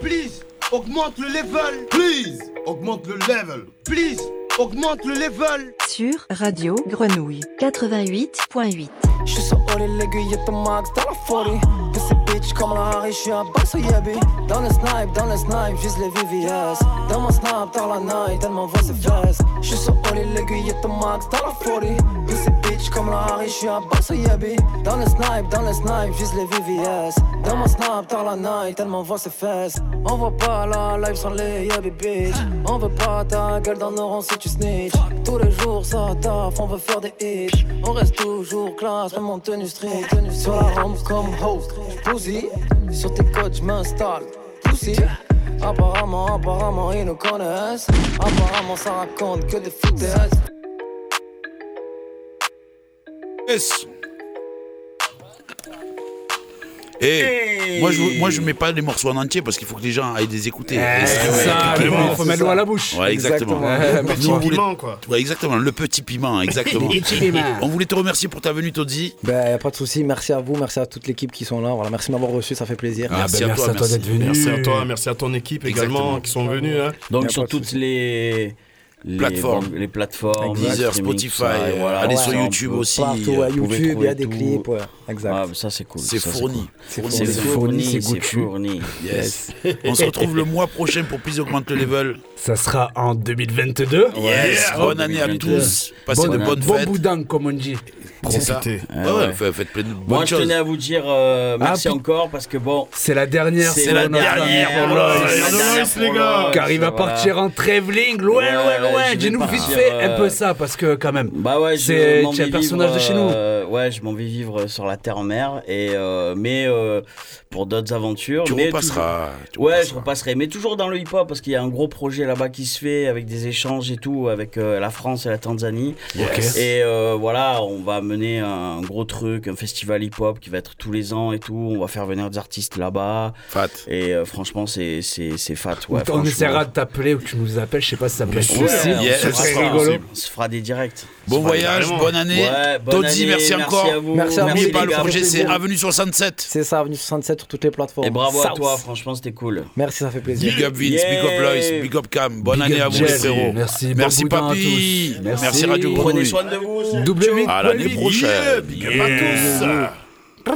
[SPEAKER 3] Please, augmente le level. Please, augmente le level. Please, augmente le level.
[SPEAKER 14] Sur Radio Grenouille 88.8.
[SPEAKER 21] Je suis Oli, l'aiguillette de max dans la folie. De ces bitches comme la Harry, je suis un boss au Yabi. Dans le snipe, dans le snipe, vise les VVS. Dans mon snap, dans la night, elle m'envoie ses fesses. Je suis sur Oli, l'aiguillette de max dans la folie. De ces bitches comme la Harry, je suis un boss au Yabi. Dans le snipe, dans le snipe, vise les VVS. Dans mon snap, dans la night, elle m'envoie ses fesses. On voit pas la live sans les Yabi bitch. On veut pas ta gueule dans nos rangs si tu snitch. Tous les jours ça taffe, on veut faire des hits. On reste toujours classe, même en tenue Sur la rampe comme host, pussy. Sur tes codes, je m'installe, pussy. Apparemment, apparemment, ils nous connaissent. Apparemment, ça raconte que des foutaises.
[SPEAKER 7] Yes. Et moi, je, moi, je mets pas les morceaux en entier parce qu'il faut que les gens aillent les écouter.
[SPEAKER 6] Eh,
[SPEAKER 7] Et
[SPEAKER 6] c'est ça, mais faut mettre l'eau à la bouche.
[SPEAKER 7] Ouais, exactement.
[SPEAKER 6] Exactement. Le petit
[SPEAKER 7] voulait-
[SPEAKER 11] piment, quoi.
[SPEAKER 7] Ouais, exactement, le petit piment, exactement. On voulait te remercier pour ta venue, Toddy.
[SPEAKER 20] Ben, y a pas de souci. Merci à vous, merci à toute l'équipe qui sont là. Voilà, merci de m'avoir reçu, ça fait plaisir.
[SPEAKER 7] Ah, Merci ben, à merci toi, à toi merci. d'être venu.
[SPEAKER 11] Merci à toi, merci à ton équipe
[SPEAKER 7] Exactement.
[SPEAKER 11] également qui sont venus. Hein.
[SPEAKER 8] Donc sur toutes les, les
[SPEAKER 7] Plateformes.
[SPEAKER 8] les plateformes,
[SPEAKER 7] Deezer, Spotify,
[SPEAKER 8] voilà.
[SPEAKER 7] allez
[SPEAKER 8] Ouais,
[SPEAKER 7] sur YouTube aussi.
[SPEAKER 20] Partout, à YouTube, il y a des clips, ouais, exact.
[SPEAKER 8] Ah, ça c'est cool.
[SPEAKER 7] C'est fourni.
[SPEAKER 8] cool.
[SPEAKER 20] C'est
[SPEAKER 8] C'est
[SPEAKER 20] fourni,
[SPEAKER 6] c'est
[SPEAKER 8] fourni.
[SPEAKER 7] Yes. On se retrouve le mois prochain pour plus augmente le level.
[SPEAKER 6] Ça sera en 2022.
[SPEAKER 7] Yes.
[SPEAKER 6] Oh,
[SPEAKER 7] Bonne année à
[SPEAKER 6] 2022.
[SPEAKER 7] tous. Passez
[SPEAKER 6] Bonne-
[SPEAKER 7] de bonnes
[SPEAKER 6] bon
[SPEAKER 7] fêtes.
[SPEAKER 6] boudin, comme on dit.
[SPEAKER 11] Profitez.
[SPEAKER 7] Ouais,
[SPEAKER 8] Ouais,
[SPEAKER 7] ouais,
[SPEAKER 8] ouais.
[SPEAKER 7] fait- faites plein de bonnes
[SPEAKER 8] Moi je tenais à vous dire euh, merci
[SPEAKER 6] Ah,
[SPEAKER 8] encore parce que bon.
[SPEAKER 6] C'est la dernière.
[SPEAKER 8] C'est la dernière pour Loïs.
[SPEAKER 11] Les gars.
[SPEAKER 6] Car il va partir en travelling, loin,
[SPEAKER 8] Ouais,
[SPEAKER 6] loin,
[SPEAKER 8] ouais,
[SPEAKER 6] loin. Dis-nous vite fait
[SPEAKER 8] euh,
[SPEAKER 6] un peu ça, parce que quand même.
[SPEAKER 8] Bah ouais, je
[SPEAKER 6] C'est
[SPEAKER 8] m'en
[SPEAKER 6] tu es un personnage de chez nous.
[SPEAKER 8] euh, ouais, je m'en vais vivre sur la terre-mer et euh, mais euh, pour d'autres aventures.
[SPEAKER 7] Tu
[SPEAKER 8] mais
[SPEAKER 7] repasseras. tu
[SPEAKER 8] toujours- Ouais, je repasserai, mais toujours dans le hip-hop parce qu'il y a un gros projet là-bas qui se fait avec des échanges et tout avec euh, la France et la Tanzanie.
[SPEAKER 7] Yes.
[SPEAKER 8] Et euh, voilà, on va mener un gros truc, un festival hip-hop qui va être tous les ans et tout. On va faire venir des artistes là-bas.
[SPEAKER 7] Fat.
[SPEAKER 8] Et euh, franchement, c'est c'est c'est fat. Ouais,
[SPEAKER 6] on essaiera de t'appeler ou que tu nous appelles, je sais pas si ça peut être possible.
[SPEAKER 8] se
[SPEAKER 6] Ce serait rigolo.
[SPEAKER 8] On se fera des directs.
[SPEAKER 7] Bon voyage, bonne année.
[SPEAKER 8] Ouais, bonne
[SPEAKER 7] Toddy,
[SPEAKER 8] année,
[SPEAKER 7] merci encore.
[SPEAKER 8] à vous.
[SPEAKER 20] Merci à vous,
[SPEAKER 7] N'oubliez pas, le projet c'est. Avenue 67.
[SPEAKER 20] C'est ça, Avenue 67 sur toutes les plateformes.
[SPEAKER 8] Et bravo à toi, franchement, c'était cool.
[SPEAKER 20] Merci, ça fait plaisir.
[SPEAKER 7] Big up Vince,
[SPEAKER 8] Yeah.
[SPEAKER 7] big up Loïs, big up Cam. Bonne
[SPEAKER 6] Big
[SPEAKER 7] année à vous les frérots.
[SPEAKER 6] Merci,
[SPEAKER 7] Merci papy.
[SPEAKER 6] tous.
[SPEAKER 7] Merci,
[SPEAKER 6] Merci.
[SPEAKER 7] Radio
[SPEAKER 8] Prenez soin de vous.
[SPEAKER 6] W8
[SPEAKER 7] À l'année prochaine.
[SPEAKER 3] Big up à tous.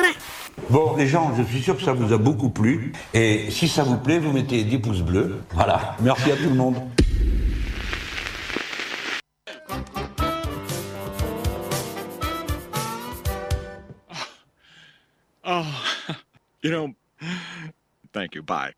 [SPEAKER 41] Bon, les gens, je suis sûr que ça vous a beaucoup plu. Et si ça vous plaît, vous mettez 10 pouces bleus. Voilà. Merci à tout le monde.
[SPEAKER 37] Oh, you know, thank you. Bye.